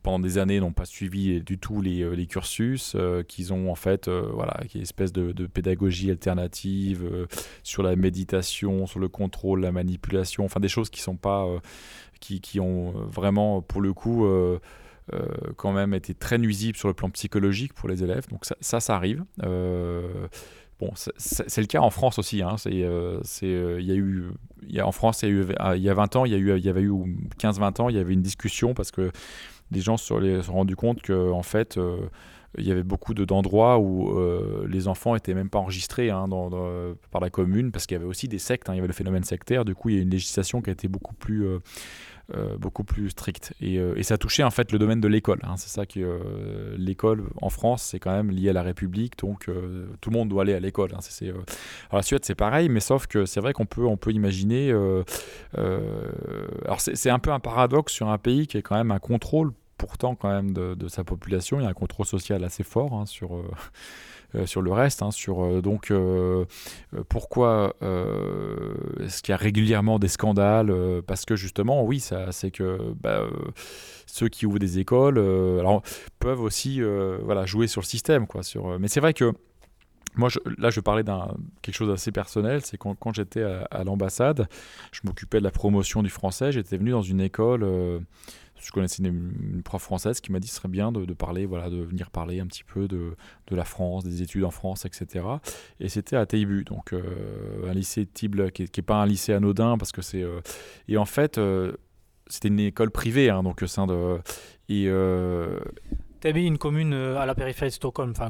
pendant des années n'ont pas suivi du tout les, euh, cursus, euh, qu'ils ont en fait voilà, une espèce de, pédagogie alternative sur la méditation, sur le contrôle, la manipulation, enfin des choses qui sont pas, qui, qui, ont vraiment pour le coup quand même été très nuisibles sur le plan psychologique pour les élèves. Donc ça, ça, arrive. Bon, c'est le cas en France aussi. Hein. Euh, euh, y a eu, en France, il y, a eu, ah, 20 ans, il y, a eu, y avait eu 15-20 ans, il y avait une discussion parce que les gens se sont rendus compte qu'en en fait, euh, il y avait beaucoup d'endroits où les enfants étaient même pas enregistrés hein, par la commune parce qu'il y avait aussi des sectes. Hein. il y avait le phénomène sectaire. Du coup, il y a une législation qui a été beaucoup plus euh, beaucoup plus strict. Et, euh, et, ça touchait en fait le domaine de l'école. Hein. C'est ça que euh, l'école en France, c'est quand même lié à la République, donc tout le monde doit aller à l'école. Hein. Alors la Suède, c'est pareil, mais sauf que c'est vrai qu'on peut, on peut imaginer. alors c'est, un peu un paradoxe sur un pays qui est quand même un contrôle pourtant quand même de, sa population. Il y a un contrôle social assez fort hein, sur sur le reste. Hein, sur, euh, donc, euh, pourquoi est-ce qu'il y a régulièrement des scandales Parce que justement, oui, c'est que bah, ceux qui ouvrent des écoles peuvent aussi voilà, jouer sur le système. Quoi, sur, mais c'est vrai que moi, là, je parlais d'un quelque chose d'assez personnel. C'est quand, quand j'étais à, l'ambassade, je m'occupais de la promotion du français. J'étais venu dans une école je connaissais une, prof française qui m'a dit que ce serait bien de, parler, voilà, de venir parler un petit peu de, de, la France, des études en France, etc. Et c'était à Teibu, donc euh, un lycée type qui n'est pas un lycée anodin parce que c'est. Euh, et en fait, euh, c'était une école privée, hein, donc sein de. Et. Täby, une commune à la périphérie de Stockholm, enfin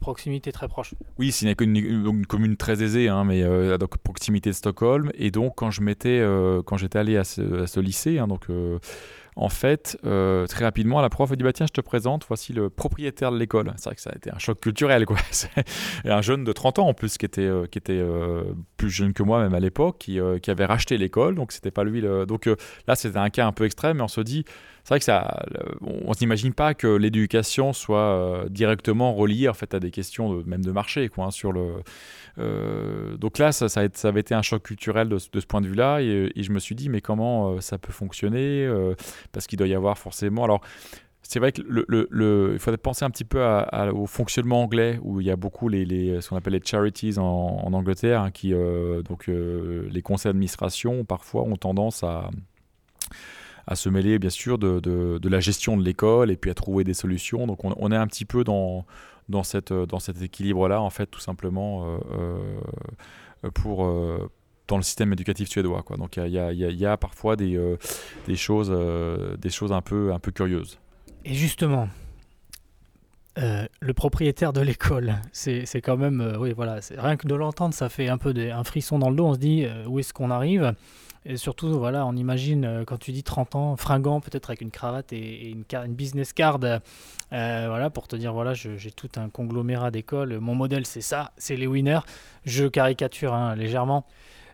proximité très proche. Oui, c'est une, une, commune très aisée, hein, mais donc proximité de Stockholm. Et donc quand je m'étais, quand j'étais allé à ce, à ce lycée, hein, donc en fait, euh, très rapidement, la prof a dit bah, Tiens, je te présente, voici le propriétaire de l'école. C'est vrai que ça a été un choc culturel. Quoi. Et un jeune de 30 ans en plus, qui était, euh, euh, plus jeune que moi, même à l'époque, qui, avait racheté l'école. Donc, c'était pas lui. Le... Donc, là, c'était un cas un peu extrême, mais on se dit c'est vrai que ça, on n'imagine pas que l'éducation soit directement reliée en fait à des questions même de marché, quoi, hein, sur le. Donc là, ça, avait été un choc culturel de, ce point de vue-là, et, je me suis dit mais comment ça peut fonctionner parce qu'il doit y avoir forcément. Alors, c'est vrai qu'il le, faudrait penser un petit peu au fonctionnement anglais où il y a beaucoup les, ce qu'on appelle les charities en, Angleterre, hein, qui euh, donc euh, les conseils d'administration parfois ont tendance à à se mêler bien sûr de, la gestion de l'école et puis à trouver des solutions. Donc on, est un petit peu dans, dans, cette, dans cet équilibre-là, en fait, tout simplement euh, pour, dans le système éducatif suédois. Quoi. Donc il y, y, a parfois des, euh, des, choses, euh, des choses un peu, un peu curieuses. Et justement, euh, le propriétaire de l'école, c'est quand même, oui voilà, rien que de l'entendre, ça fait un peu un frisson dans le dos. On se dit où est-ce qu'on arrive? Et surtout, voilà, on imagine quand tu dis 30 ans, fringant, peut-être avec une cravate et, une, une, business card, voilà, pour te dire voilà, j'ai tout un conglomérat d'écoles. Mon modèle, c'est ça, c'est les winners. Je caricature hein, légèrement.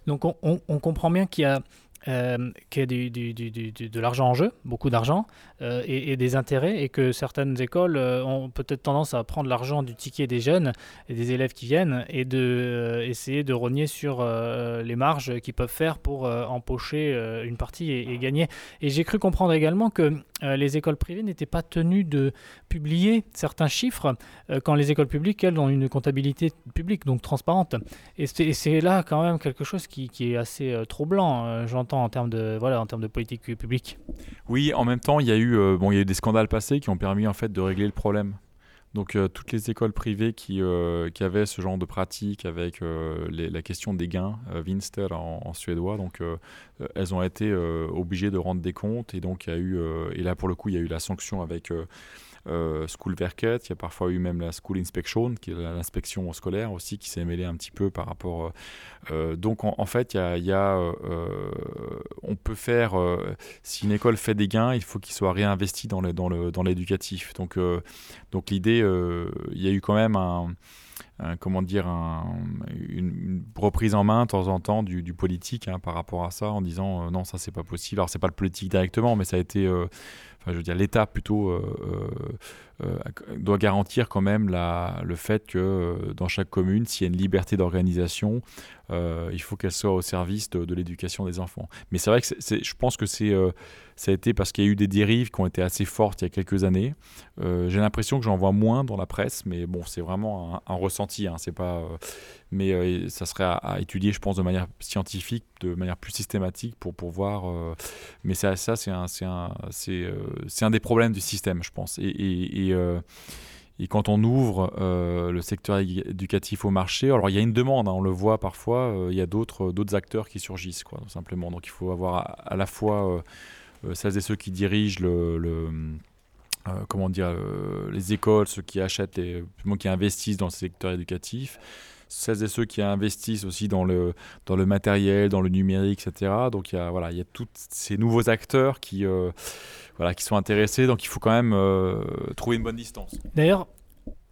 Donc on, comprend bien qu'il y a euh, qu'il y a du, de l'argent en jeu, beaucoup d'argent, euh, et, des intérêts, et que certaines écoles euh, ont peut-être tendance à prendre l'argent du ticket des jeunes et des élèves qui viennent, et de essayer de rogner sur les marges qu'ils peuvent faire pour empocher une partie et, gagner. Et j'ai cru comprendre également que les écoles privées n'étaient pas tenues de publier certains chiffres quand les écoles publiques, elles, ont une comptabilité publique, donc transparente. Et c'est là quand même quelque chose qui, est assez troublant. J'entends en termes de, voilà, en termes de politique publique. Oui, en même temps, il y, a eu, euh, bon, il y a eu des scandales passés qui ont permis en fait de régler le problème. Donc euh, toutes les écoles privées qui, euh, qui, avaient ce genre de pratique avec la question des gains, Vinster en, suédois, donc elles ont été obligées de rendre des comptes. Et donc il y a eu et là pour le coup il y a eu la sanction avec euh, School Verket, il y a parfois eu même la School Inspection, qui est l'inspection scolaire aussi, qui s'est mêlée un petit peu par rapport. donc en, fait, y a, on peut faire, si une école fait des gains, il faut qu'il soit réinvesti dans l'éducatif. Dans donc donc l'idée, il y a eu quand même un comment dire, une, reprise en main de temps en temps du, politique hein, par rapport à ça, en disant euh, non, ça c'est pas possible. Alors c'est pas le politique directement, mais ça a été, euh, enfin je veux dire, l'État plutôt euh, doit garantir quand même le fait que dans chaque commune, s'il y a une liberté d'organisation, il faut qu'elle soit au service de, l'éducation des enfants. Mais c'est vrai que je pense que ça a été parce qu'il y a eu des dérives qui ont été assez fortes il y a quelques années. Euh, j'ai l'impression que j'en vois moins dans la presse, mais bon, c'est vraiment un, ressenti. Hein, c'est pas, euh, mais euh, ça serait à, étudier, je pense, de manière scientifique, de manière plus systématique pour, pour voir. mais ça, c'est un, des problèmes du système, je pense. Et, et, quand on ouvre le secteur éducatif au marché, alors il y a une demande, hein, on le voit parfois, il y a d'autres, acteurs qui surgissent, simplement. Donc il faut avoir à, la fois euh, celles et ceux qui dirigent euh, euh, les écoles, ceux qui achètent, les, qui investissent dans le secteur éducatif, celles et ceux qui investissent aussi dans le, dans le matériel, dans le numérique, etc. Donc il y a, voilà, il y a tous ces nouveaux acteurs qui, voilà, qui sont intéressés, donc il faut quand même trouver une bonne distance. D'ailleurs,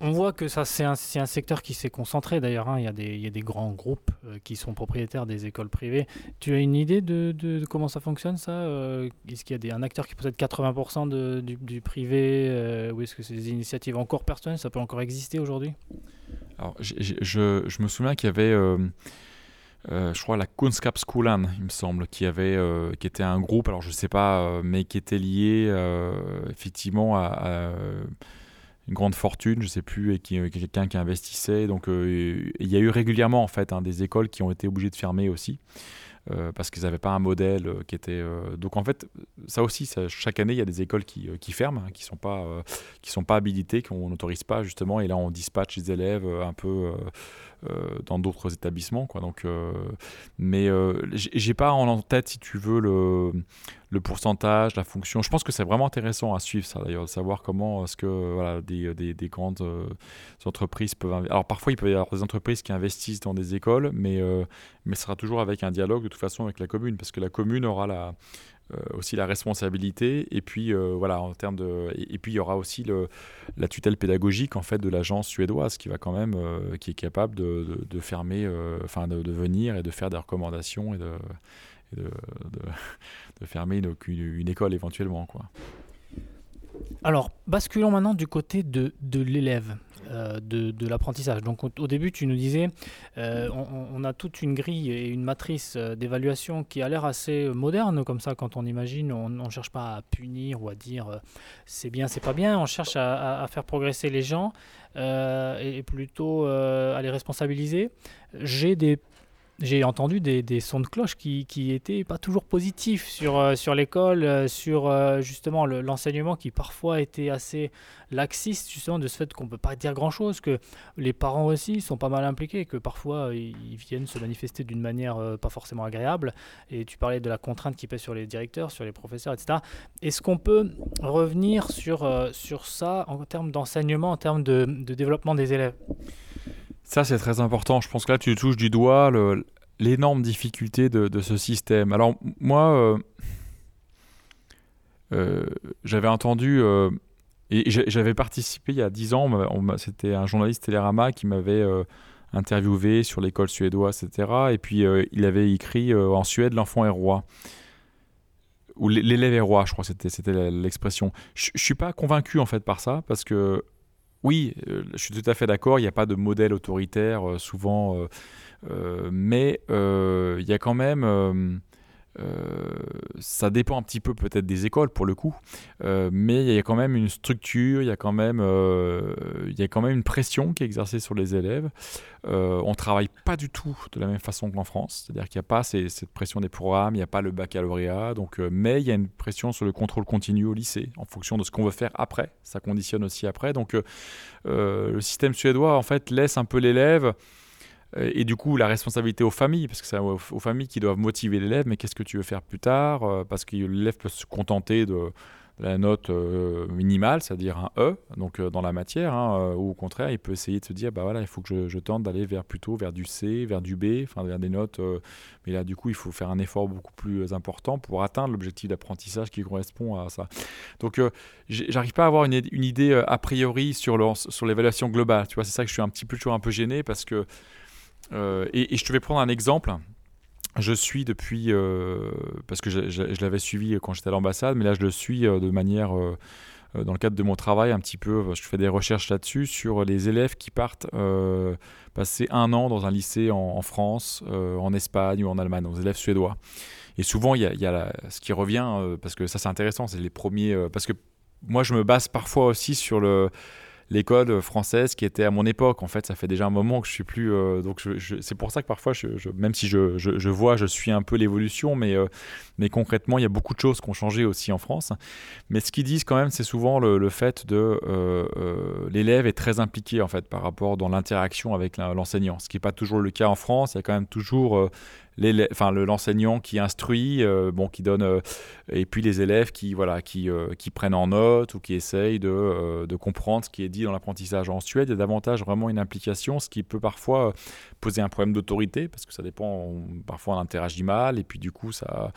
on voit que ça, c'est un, secteur qui s'est concentré d'ailleurs. Hein. Il, y a des grands groupes euh, qui sont propriétaires des écoles privées. Tu as une idée de, comment ça fonctionne ça euh, Est-ce qu'il y a des, un acteur qui possède 80% de, du, privé euh, Ou est-ce que c'est des initiatives encore personnelles? Ça peut encore exister aujourd'hui? Alors, je, me souviens qu'il y avait. je crois la Kunskapsskolan, il me semble, qui était un groupe, alors je sais pas, mais qui était lié effectivement à une grande fortune, je sais plus, et qui, euh, quelqu'un qui investissait. Donc euh, il y a eu régulièrement en fait hein, des écoles qui ont été obligées de fermer aussi. Euh, parce qu'ils n'avaient pas un modèle qui était. Donc en fait, ça aussi, chaque année, il y a des écoles qui, qui ferment, hein, qui sont sont pas habilitées, qu'on n'autorise pas justement, et là on dispatche les élèves un peu dans d'autres établissements. Quoi. Donc, euh, mais euh, j'ai pas en tête, si tu veux, le, le pourcentage, la fonction. Je pense que c'est vraiment intéressant à suivre ça d'ailleurs, de savoir comment est-ce que voilà, des, des, des grandes entreprises peuvent. Alors parfois, il peut y avoir des entreprises qui investissent dans des écoles, mais, mais ce sera toujours avec un dialogue de toute façon avec la commune, parce que la commune aura la, euh, aussi la responsabilité et puis euh, voilà en termes de et, puis il y aura aussi la tutelle pédagogique en fait de l'agence suédoise qui va quand même euh, qui est capable de, fermer enfin de, venir et de faire des recommandations et de, de, fermer une, une, école éventuellement quoi. Alors, basculons maintenant du côté de, de l'élève. Euh, de, l'apprentissage. Donc au, début, tu nous disais, euh, on, a toute une grille et une matrice euh, d'évaluation qui a l'air assez moderne, comme ça, quand on imagine, on ne cherche pas à punir ou à dire c'est bien, c'est pas bien, on cherche à, faire progresser les gens et, plutôt à les responsabiliser. J'ai des j'ai entendu des, sons de cloche qui, qui étaient pas toujours positifs sur, euh, l'école, euh, sur euh, justement l'enseignement qui parfois était assez laxiste, justement de ce fait qu'on ne peut pas dire grand-chose, que les parents aussi sont pas mal impliqués, que parfois ils viennent se manifester d'une manière pas forcément agréable. Et tu parlais de la contrainte qui pèse sur les directeurs, sur les professeurs, etc. Est-ce qu'on peut revenir sur, ça en termes d'enseignement, en termes de développement des élèves? Ça, c'est très important. Je pense que là, tu touches du doigt l'énorme difficulté de, ce système. Alors, moi, euh, euh, j'avais entendu, euh, et j'avais participé il y a 10 ans, c'était un journaliste Télérama qui m'avait interviewé sur l'école suédoise, etc. Et puis, il avait écrit En Suède, l'enfant est roi ou l'élève est roi, je crois c'était l'expression. Je, ne suis pas convaincu en fait par ça parce que oui, euh, je suis tout à fait d'accord, il n'y a pas de modèle autoritaire euh, souvent, euh, mais il y a quand même... ça dépend un petit peu peut-être des écoles pour le coup, mais il y a quand même une structure, il y a quand même, il y a quand même une pression qui est exercée sur les élèves. Euh, on ne travaille pas du tout de la même façon qu'en France, c'est-à-dire qu'il n'y a pas cette pression des programmes, il n'y a pas le baccalauréat, donc, euh, mais il y a une pression sur le contrôle continu au lycée, en fonction de ce qu'on veut faire après, ça conditionne aussi après. Donc euh, le système suédois, en fait, laisse un peu l'élève et du coup la responsabilité aux familles, parce que c'est aux, familles qui doivent motiver l'élève, mais qu'est-ce que tu veux faire plus tard Parce que l'élève peut se contenter de la note minimale, c'est-à-dire un E, donc dans la matière, hein, ou au contraire, il peut essayer de se dire, bah voilà, il faut que je, tente d'aller vers plutôt vers du C, vers du B, enfin vers des notes. mais là, du coup, il faut faire un effort beaucoup plus important pour atteindre l'objectif d'apprentissage qui correspond à ça. Donc, j'arrive pas à avoir une, une idée a priori sur l'évaluation sur globale. Tu vois, c'est ça que je suis un petit peu toujours un peu gêné parce que et, et, je te vais prendre un exemple je suis depuis, euh, parce que je, l'avais suivi quand j'étais à l'ambassade, mais là je le suis euh, de manière, euh, dans le cadre de mon travail, un petit peu, je fais des recherches là-dessus, sur les élèves qui partent passer un an dans un lycée en, France, en Espagne ou en Allemagne, aux élèves suédois. Et souvent, il y a, ce qui revient, parce que ça c'est intéressant, c'est les premiers, parce que moi je me base parfois aussi sur le l'école française qui était à mon époque. En fait, ça fait déjà un moment que je suis plus. Euh, donc, c'est pour ça que parfois, même si je, je, vois, je suis un peu l'évolution, mais, euh, mais concrètement, il y a beaucoup de choses qui ont changé aussi en France. Mais ce qu'ils disent quand même, c'est souvent le, le, fait de euh, l'élève est très impliqué en fait par rapport dans l'interaction avec l'enseignant, ce qui n'est pas toujours le cas en France. Il y a quand même toujours enfin l'enseignant qui instruit, euh, bon, qui donne, euh, et puis les élèves qui, voilà, qui, euh, prennent en note ou qui essayent de, comprendre ce qui est dit dans l'apprentissage. En Suède, il y a davantage vraiment une implication, ce qui peut parfois poser un problème d'autorité, parce que ça dépend, parfois on interagit mal, et puis du coup, ça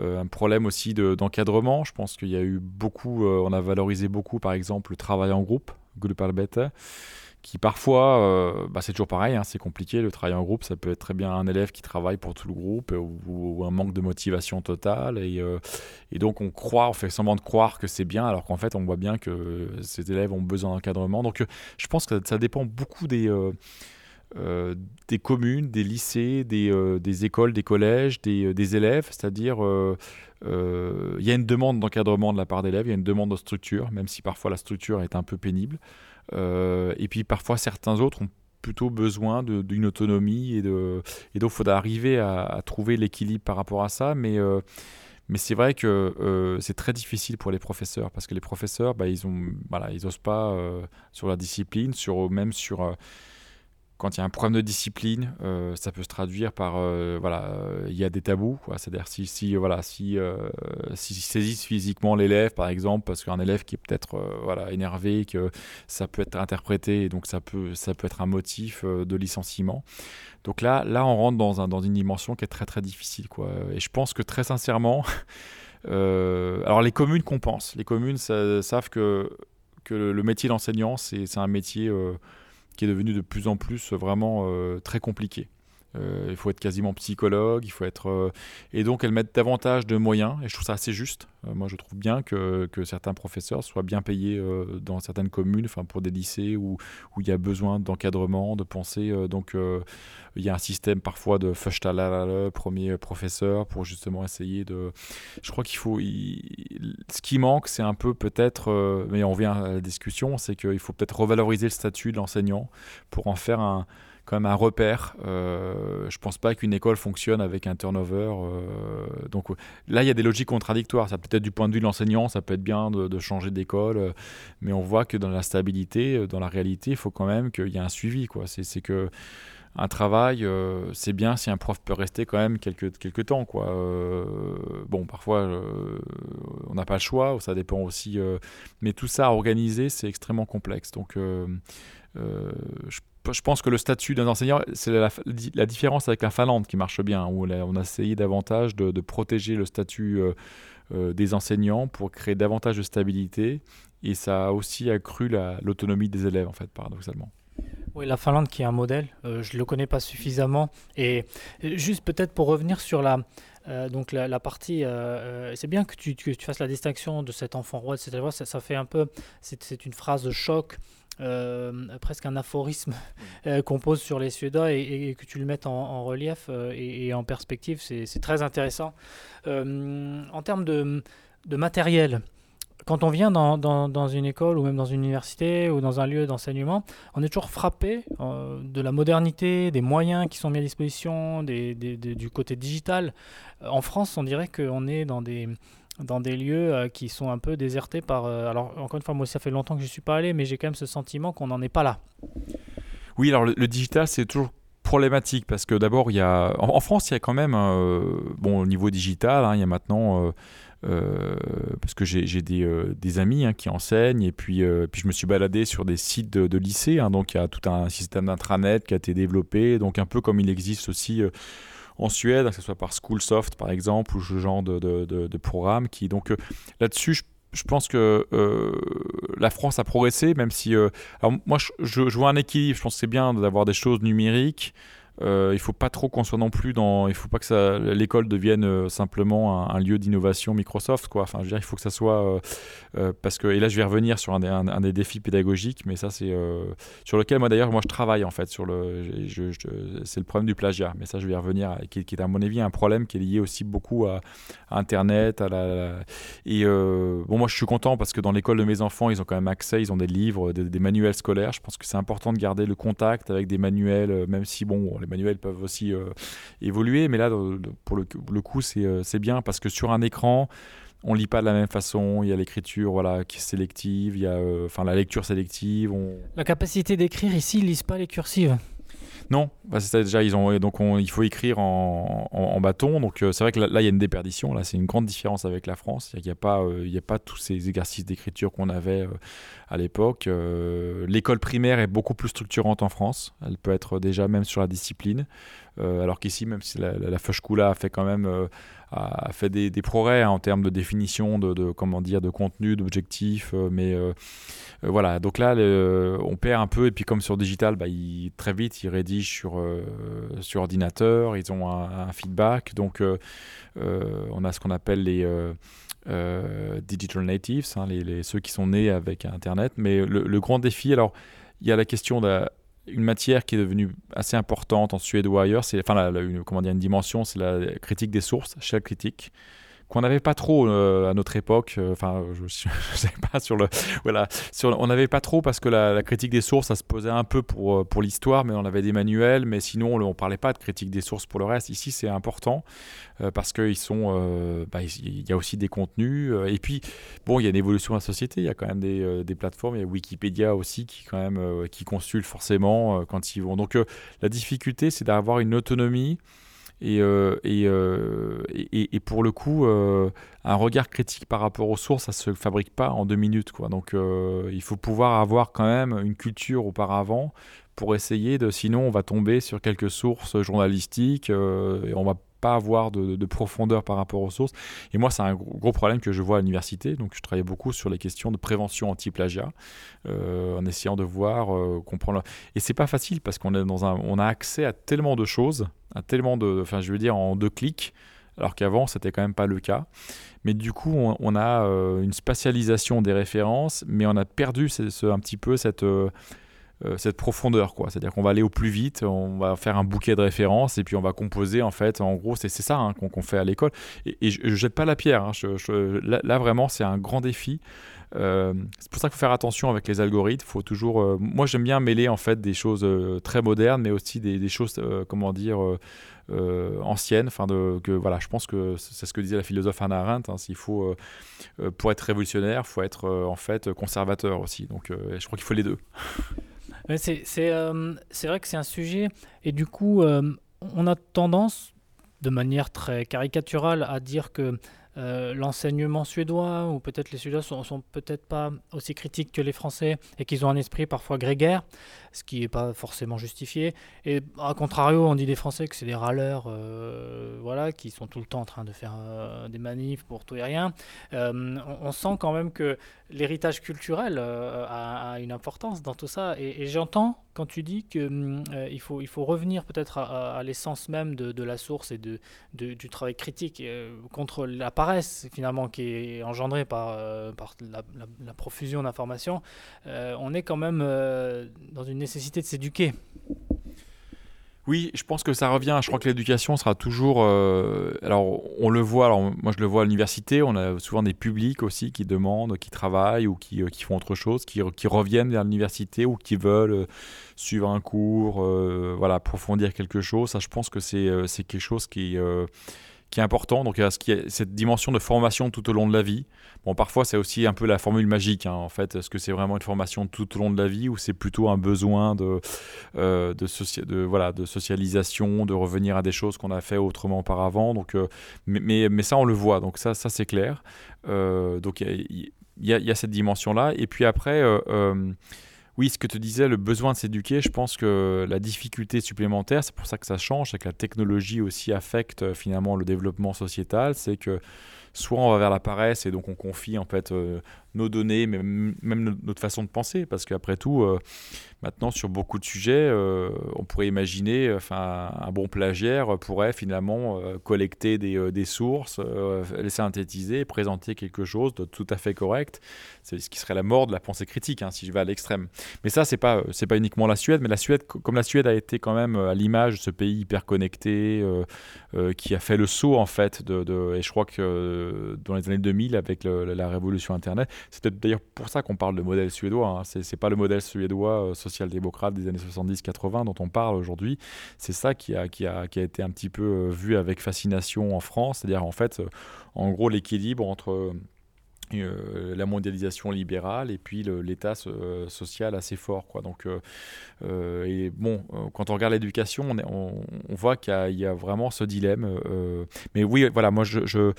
un problème aussi d'encadrement. Je pense qu'il y a eu beaucoup, on a valorisé beaucoup, par exemple, le travail en groupe, Grupparbete qui parfois, euh, bah, c'est toujours pareil, hein, c'est compliqué, le travail en groupe, ça peut être très bien un élève qui travaille pour tout le groupe ou, un manque de motivation totale. Et, euh, et, donc on croit, on fait semblant de croire que c'est bien, alors qu'en fait on voit bien que ces élèves ont besoin d'encadrement. Donc euh, je pense que ça dépend beaucoup des, des communes, des lycées, des, des, écoles, des collèges, des, des élèves, c'est-à-dire il y a une demande d'encadrement de la part d'élèves, il y a une demande de structure, même si parfois la structure est un peu pénible. Euh, et puis parfois certains autres ont plutôt besoin d'une autonomie et, de, donc il faudra arriver à, trouver l'équilibre par rapport à ça. Mais, euh, c'est vrai que euh, c'est très difficile pour les professeurs parce que les professeurs, bah, ils ont, voilà, ils osent pas sur la discipline, même sur quand il y a un problème de discipline, euh, ça peut se traduire par euh, voilà, euh, il y a des tabous. C'est-à-dire si, si voilà, si, si saisissent physiquement l'élève, par exemple, parce qu'un élève qui est peut-être voilà énervé, que ça peut être interprété, et donc ça peut ça peut être un motif de licenciement. Donc là, là, on rentre dans, un, dans une dimension qui est très très difficile, quoi. Et je pense que très sincèrement, alors les communes compensent. Les communes savent que que le métier d'enseignant, c'est un métier qui est devenu de plus en plus vraiment euh, très compliqué. Euh, il faut être quasiment psychologue, il faut être euh, et donc elles mettent davantage de moyens et je trouve ça assez juste. moi je trouve bien que, que, certains professeurs soient bien payés dans certaines communes, pour des lycées où, où il y a besoin d'encadrement, de pensée. donc il y a un système parfois de Fashtalala, premier professeur, pour justement essayer de. Je crois qu'il faut. Ce qui manque, c'est un peu peut-être, mais on vient à la discussion, c'est qu'il faut peut-être revaloriser le statut de l'enseignant pour en faire un même un repère. Euh, je pense pas qu'une école fonctionne avec un turnover. Euh, donc là, il y a des logiques contradictoires. Ça peut être du point de vue de l'enseignant, ça peut être bien de, changer d'école, euh, mais on voit que dans la stabilité, euh, dans la réalité, il faut quand même qu'il y ait un suivi. C'est que un travail, c'est bien si un prof peut rester quand même quelques, temps. Bon, parfois, on n'a pas le choix, ça dépend aussi. mais tout ça à organiser, c'est extrêmement complexe. Donc, je je pense que le statut d'un enseignant, c'est la, différence avec la Finlande qui marche bien, où on a essayé davantage de, protéger le statut euh, euh, des enseignants pour créer davantage de stabilité, et ça a aussi accru l'autonomie des élèves, en fait, paradoxalement. Oui, la Finlande qui est un modèle, euh, je ne le connais pas suffisamment. Et juste peut-être pour revenir sur la, donc la, partie, c'est bien que tu, fasses la distinction de cet enfant roi, etc. Ça, ça fait un peu, c'est une phrase de choc euh, presque un aphorisme euh, qu'on pose sur les Suédois et, que tu le mettes en, relief euh, et, en perspective, c'est très intéressant. en termes de, matériel, quand on vient dans, une école ou même dans une université ou dans un lieu d'enseignement, on est toujours frappé de la modernité, des moyens qui sont mis à disposition, du côté digital. En France, on dirait qu'on est dans des dans des lieux euh, qui sont un peu désertés par... Euh, alors encore une fois, moi ça fait longtemps que je ne suis pas allé, mais j'ai quand même ce sentiment qu'on n'en est pas là. Oui, alors le, digital, c'est toujours problématique parce que d'abord, il y a en, France, il y a quand même bon au niveau digital, hein, il y a maintenant euh, parce que j'ai des, euh, des, amis hein, qui enseignent et puis, euh, puis je me suis baladé sur des sites de, de lycées. Hein, donc il y a tout un système d'intranet qui a été développé, donc un peu comme il existe aussi en Suède, que ce soit par Schoolsoft par exemple, ou ce genre de, de, programme. Donc là-dessus, je, je, pense que la France a progressé, même si. alors moi, je, je, vois un équilibre. Je pense que c'est bien d'avoir des choses numériques. Euh, il faut pas trop qu'on soit non plus dans. Il faut pas que l'école devienne euh, simplement un, lieu d'innovation Microsoft, quoi. Enfin, je veux dire, il faut que ça soit euh, euh, parce que et là, je vais revenir sur un des, défis pédagogiques, mais ça, c'est sur lequel moi d'ailleurs, moi, je travaille en fait sur le. c'est le problème du plagiat, mais ça, je vais y revenir, qui, est à mon avis un problème qui est lié aussi beaucoup à, Internet, à la, et bon, moi, je suis content parce que dans l'école de mes enfants, ils ont quand même accès, ils ont des livres, des, des manuels scolaires. Je pense que c'est important de garder le contact avec des manuels, même si bon les manuels peuvent aussi euh, évoluer, mais là, pour le, coup, euh, c'est bien parce que sur un écran, on lit pas de la même façon. Il y a l'écriture, voilà, qui est sélective. Il y a, euh, enfin, la lecture sélective. La capacité d'écrire ici, ils lisent pas les cursives. Non, bah déjà ils donc il faut écrire en, bâton. Donc c'est vrai que là, il y a une déperdition. Là c'est une grande différence avec la France. Il n'y a pas il y a pas tous ces exercices d'écriture qu'on avait à l'époque. Euh, l'école primaire est beaucoup plus structurante en France. Elle peut être déjà même sur la discipline. Euh, alors qu'ici, même si la, la, a fait quand même euh, a fait des, progrès hein, en termes de définition, de, comment dire, de contenu, d'objectifs, mais voilà. Donc là, on perd un peu. Et puis comme sur digital, bah, très vite, ils rédigent sur sur ordinateur. Ils ont un, feedback. Donc on a ce qu'on appelle les euh, digital natives, hein, ceux qui sont nés avec Internet. Mais le, grand défi, alors, il y a la question d'une matière qui est devenue assez importante en Suède ou ailleurs, c'est enfin une, comment dire, une dimension, c'est la critique des sources, shell critique qu'on n'avait pas trop euh, à notre époque. Euh, enfin, je ne sais pas sur le. Voilà, on n'avait pas trop parce que la, critique des sources, ça se posait un peu pour, euh, pour l'histoire, mais on avait des manuels, mais sinon, on ne parlait pas de critique des sources pour le reste. Ici, c'est important parce qu'ils sont. Bah, y a aussi des contenus. et puis, bon, il y a une évolution de la société. Il y a quand même des, des plateformes. Il y a Wikipédia aussi qui, quand même, qui consulte forcément quand ils vont. Donc, la difficulté, c'est d'avoir une autonomie. Euh, euh, et, et, pour le coup, euh, un regard critique par rapport aux sources, ça ne se fabrique pas en deux minutes. Donc il faut pouvoir avoir quand même une culture auparavant pour essayer de... Sinon, on va tomber sur quelques sources journalistiques et on va pas avoir de, profondeur par rapport aux sources. Et moi, c'est un gros, problème que je vois à l'université. Donc, je travaille beaucoup sur les questions de prévention anti-plagiat, en essayant de voir, comprendre. Et c'est pas facile parce qu'on est dans un, on a accès à tellement de choses tellement de, enfin je veux dire en deux clics, alors qu'avant c'était quand même pas le cas. Mais du coup on, a euh, une spatialisation des références, mais on a perdu ce, un petit peu cette euh, euh, cette profondeur quoi c'est à dire qu'on va aller au plus vite on va faire un bouquet de références et puis on va composer en fait en gros c'est ça hein, qu'on fait à l'école et, je, ne jette pas la pierre hein, là, vraiment c'est un grand défi euh, c'est pour ça qu'il faut faire attention avec les algorithmes. Faut toujours. Euh, moi, j'aime bien mêler en fait des choses euh, très modernes, mais aussi des, choses, comment dire, anciennes. Enfin, de, que voilà, je pense que c'est ce que disait la philosophe Hannah Arendt. Hein, faut, pour être révolutionnaire, il faut être en fait conservateur aussi. Donc, je crois qu'il faut les deux. C'est vrai que c'est un sujet, et du coup, on a tendance, de manière très caricaturale, à dire que euh, l'enseignement suédois, ou peut-être les Suédois sont, sont peut-être pas aussi critiques que les Français et qu'ils ont un esprit parfois grégaire, ce qui n'est pas forcément justifié. Et à contrario, on dit des Français que c'est des râleurs, euh, voilà, qui sont tout le temps en train de faire euh, des manifs pour tout et rien. On, sent quand même que l'héritage culturel a, une importance dans tout ça. Et, j'entends quand tu dis qu'il hum, il faut, il faut revenir peut-être à, l'essence même de, la source et de, du travail critique contre la paresse finalement qui est engendrée par, euh, par la, profusion d'informations, euh, on est quand même euh, dans une nécessité de s'éduquer. Oui, je pense que ça revient. Je crois que l'éducation sera toujours. alors, on le voit. Alors, moi, je le vois à l'université. On a souvent des publics aussi qui demandent, qui travaillent ou qui, qui font autre chose, qui, reviennent vers l'université ou qui veulent suivre un cours, voilà, approfondir quelque chose. Ça, je pense que c'est quelque chose qui qui est important. Donc il y a, cette dimension de formation tout au long de la vie. Bon, parfois c'est aussi un peu la formule magique. Hein, en fait, est-ce que c'est vraiment une formation tout au long de la vie ou c'est plutôt un besoin de euh, de, voilà de socialisation, de revenir à des choses qu'on a fait autrement auparavant? Donc, euh, mais, mais, ça on le voit. Donc ça ça c'est clair. Euh, donc il y, y, a cette dimension là. Et puis après oui, ce que tu disais, le besoin de s'éduquer, je pense que la difficulté supplémentaire, c'est pour ça que ça change, c'est que la technologie aussi affecte euh, finalement le développement sociétal, c'est que soit on va vers la paresse et donc on confie en fait euh, nos données, même notre façon de penser, parce qu'après tout, euh, maintenant sur beaucoup de sujets, euh, on pourrait imaginer, enfin, un bon plagiaire pourrait finalement collecter des, sources, les synthétiser présenter quelque chose de tout à fait correct. C'est ce qui serait la mort de la pensée critique, hein, si je vais à l'extrême. Mais ça, c'est pas pas uniquement la Suède, mais la Suède, comme la Suède a été quand même à l'image de ce pays hyper connecté, qui a fait le saut en fait de et je crois que dans les années 2000 avec la révolution Internet. C'est peut-être d'ailleurs pour ça qu'on parle de modèle suédois. Hein. Ce n'est pas le modèle suédois euh, social-démocrate des années 70-80 dont on parle aujourd'hui. C'est ça qui a, qui, a, qui a été un petit peu euh, vu avec fascination en France. C'est-à-dire en fait, euh, en gros, l'équilibre entre euh, la mondialisation libérale et puis l'état euh, social assez fort. Quoi. Donc, euh, et bon, quand on regarde l'éducation, on, voit qu'il y, a vraiment ce dilemme. mais oui, voilà, moi, je,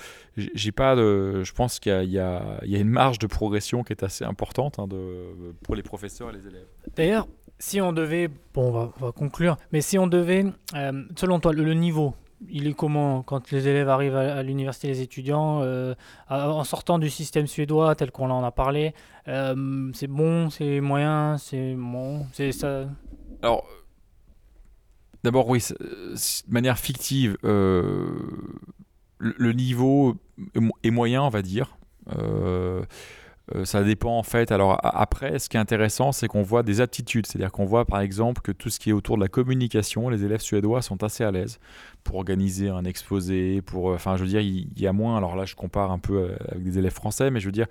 pas je pense qu'il y, a une marge de progression qui est assez importante hein, pour les professeurs et les élèves. D'ailleurs, si on devait, bon, on va conclure, mais si on devait, selon toi, le niveau il est comment quand les élèves arrivent à, l'université, les étudiants, euh, en sortant du système suédois tel qu'on en a parlé euh, C'est bon, c'est moyen, c'est bon, c'est ça? Alors, d'abord, oui, de manière fictive, euh, le, niveau est moyen, on va dire. Euh, ça dépend en fait. Alors après, ce qui est intéressant, c'est qu'on voit des aptitudes. C'est-à-dire qu'on voit par exemple que tout ce qui est autour de la communication, les élèves suédois sont assez à l'aise pour organiser un exposé. Pour, euh, enfin, je veux dire, il y, a moins. Alors là, je compare un peu euh, avec des élèves français, mais je veux dire,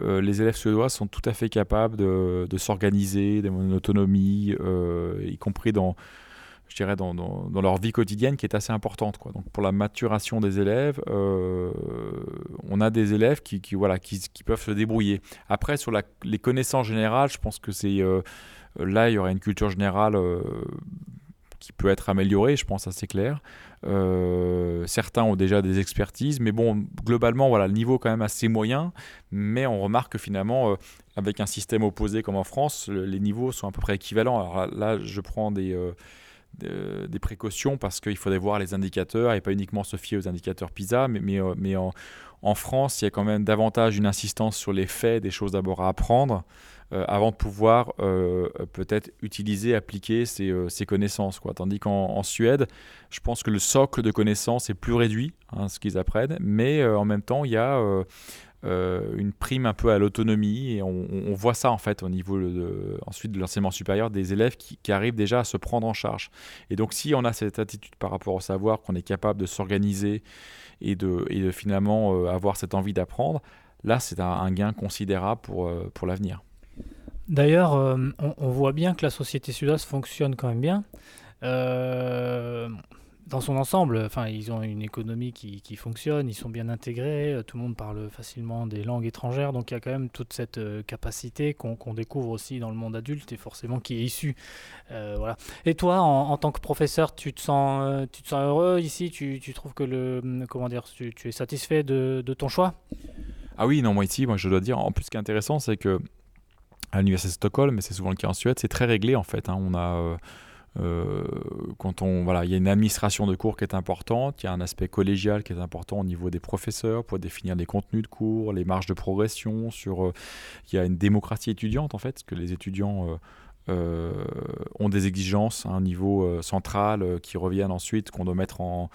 les élèves suédois sont tout à fait capables de, de s'organiser, d'avoir une autonomie, y compris dans je dirais, dans, leur vie quotidienne qui est assez importante. Donc pour la maturation des élèves, euh, on a des élèves qui, voilà, qui, peuvent se débrouiller. Après, sur les connaissances générales, je pense que c'est euh, là, il y aurait une culture générale euh, qui peut être améliorée, je pense assez clair. certains ont déjà des expertises, mais bon, globalement, voilà, le niveau est quand même assez moyen. Mais on remarque que finalement, avec un système opposé comme en France, les niveaux sont à peu près équivalents. Alors là je prends des des précautions parce qu'il faudrait voir les indicateurs et pas uniquement se fier aux indicateurs PISA, mais, mais, euh, mais en, en, France, il y a quand même davantage une insistance sur les faits, des choses d'abord à apprendre. Euh, avant de pouvoir euh, peut-être utiliser, appliquer ces, ces connaissances. Quoi. Tandis qu'en Suède, je pense que le socle de connaissances est plus réduit, hein, ce qu'ils apprennent, mais en même temps, il y a euh, une prime un peu à l'autonomie et on, voit ça en fait au niveau de, ensuite de l'enseignement supérieur des élèves qui, arrivent déjà à se prendre en charge. Et donc si on a cette attitude par rapport au savoir, qu'on est capable de s'organiser et de, et finalement euh, avoir cette envie d'apprendre, là c'est un, gain considérable pour, euh, pour l'avenir. D'ailleurs, on, voit bien que la société sud-est fonctionne quand même bien dans son ensemble, enfin, ils ont une économie qui, qui, fonctionne, ils sont bien intégrés, euh, tout le monde parle facilement des langues étrangères, donc il y a quand même toute cette euh, capacité qu'on découvre aussi dans le monde adulte et forcément qui est issue. Euh, voilà. Et toi, en, tant que professeur, tu te sens, tu te sens heureux ici? Tu, tu, trouves que le, comment dire, tu, es satisfait de, de, ton choix? Ah oui, non, moi ici, moi je dois dire, en plus ce qui est intéressant, c'est que à l'université de Stockholm, mais c'est souvent le cas en Suède, c'est très réglé en fait. Hein. on a quand on voilà, il y a une administration de cours qui est importante, il y a un aspect collégial qui est important au niveau des professeurs pour définir les contenus de cours, les marges de progression. Sur, euh, il y a une démocratie étudiante en fait, que les étudiants euh, ont des exigences à un niveau central qui reviennent ensuite qu'on doit mettre en,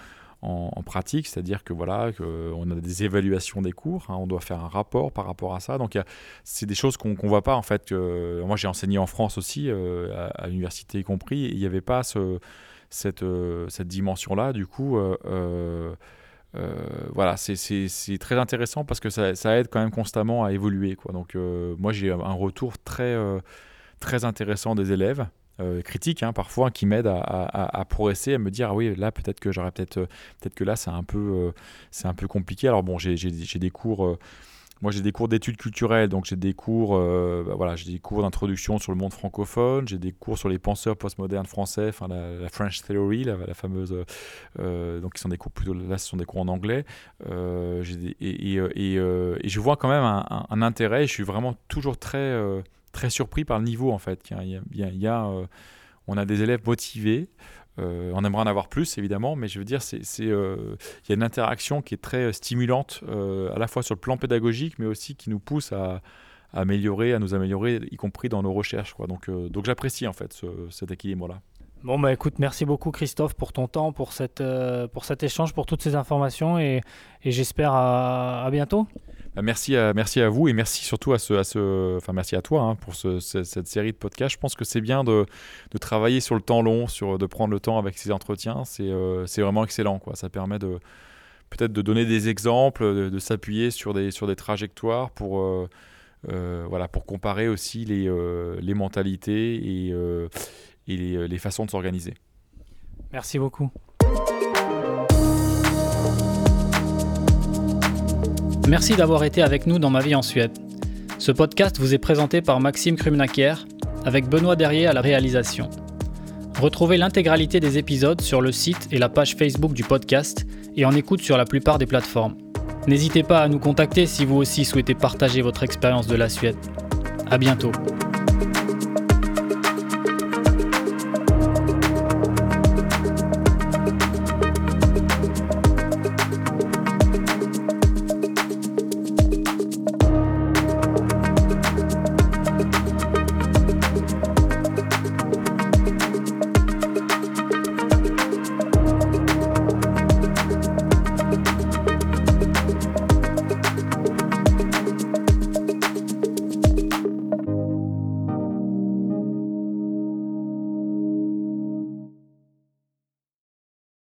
en, pratique, c'est-à-dire que voilà, on a des évaluations des cours, hein, on doit faire un rapport par rapport à ça. Donc c'est des choses qu'on ne voit pas en fait. Moi j'ai enseigné en France aussi, euh, à, l'université y compris, il n'y avait pas euh, cette dimension-là. Du coup, euh, voilà, c'est très intéressant parce que ça, aide quand même constamment à évoluer. Donc moi j'ai un retour très, très intéressant des élèves. Critiques hein, parfois qui m'aident à, progresser, à me dire ah oui là peut-être que j'aurais peut-être peut-être que là c'est un peu c'est un peu compliqué. Alors bon j'ai des cours moi, j'ai des cours d'études culturelles, donc j'ai des cours, euh, bah, voilà, j'ai des cours d'introduction sur le monde francophone, j'ai des cours sur les penseurs postmodernes français, enfin la, French Theory, la, fameuse, euh, donc qui sont des cours plutôt, là, ce sont des cours en anglais. Euh, et, je vois quand même un, intérêt. Je suis vraiment toujours très, très surpris par le niveau en fait. Il y a on a des élèves motivés. Euh, on aimerait en avoir plus, évidemment, mais je veux dire, euh, il y a une interaction qui est très stimulante, euh, à la fois sur le plan pédagogique, mais aussi qui nous pousse à, améliorer, à nous améliorer, y compris dans nos recherches. Donc, donc j'apprécie en fait cet équilibre-là. Bon, bah écoute, merci beaucoup Christophe pour ton temps, pour, cette, pour cet échange, pour toutes ces informations et, j'espère à bientôt. Bah, merci, à, vous et merci surtout à ce, enfin merci à toi hein, pour cette série de podcasts. Je pense que c'est bien de, travailler sur le temps long, de prendre le temps avec ces entretiens. C'est euh, vraiment excellent. Ça permet peut-être de donner des exemples, de, s'appuyer sur des, trajectoires pour, euh, euh, comparer aussi les, mentalités et, les façons de s'organiser. Merci beaucoup. Merci d'avoir été avec nous dans Ma vie en Suède. Ce podcast vous est présenté par Maxime Krumnakier, avec Benoît Derrier à la réalisation. Retrouvez l'intégralité des épisodes sur le site et la page Facebook du podcast et en écoute sur la plupart des plateformes. N'hésitez pas à nous contacter si vous aussi souhaitez partager votre expérience de la Suède. À bientôt.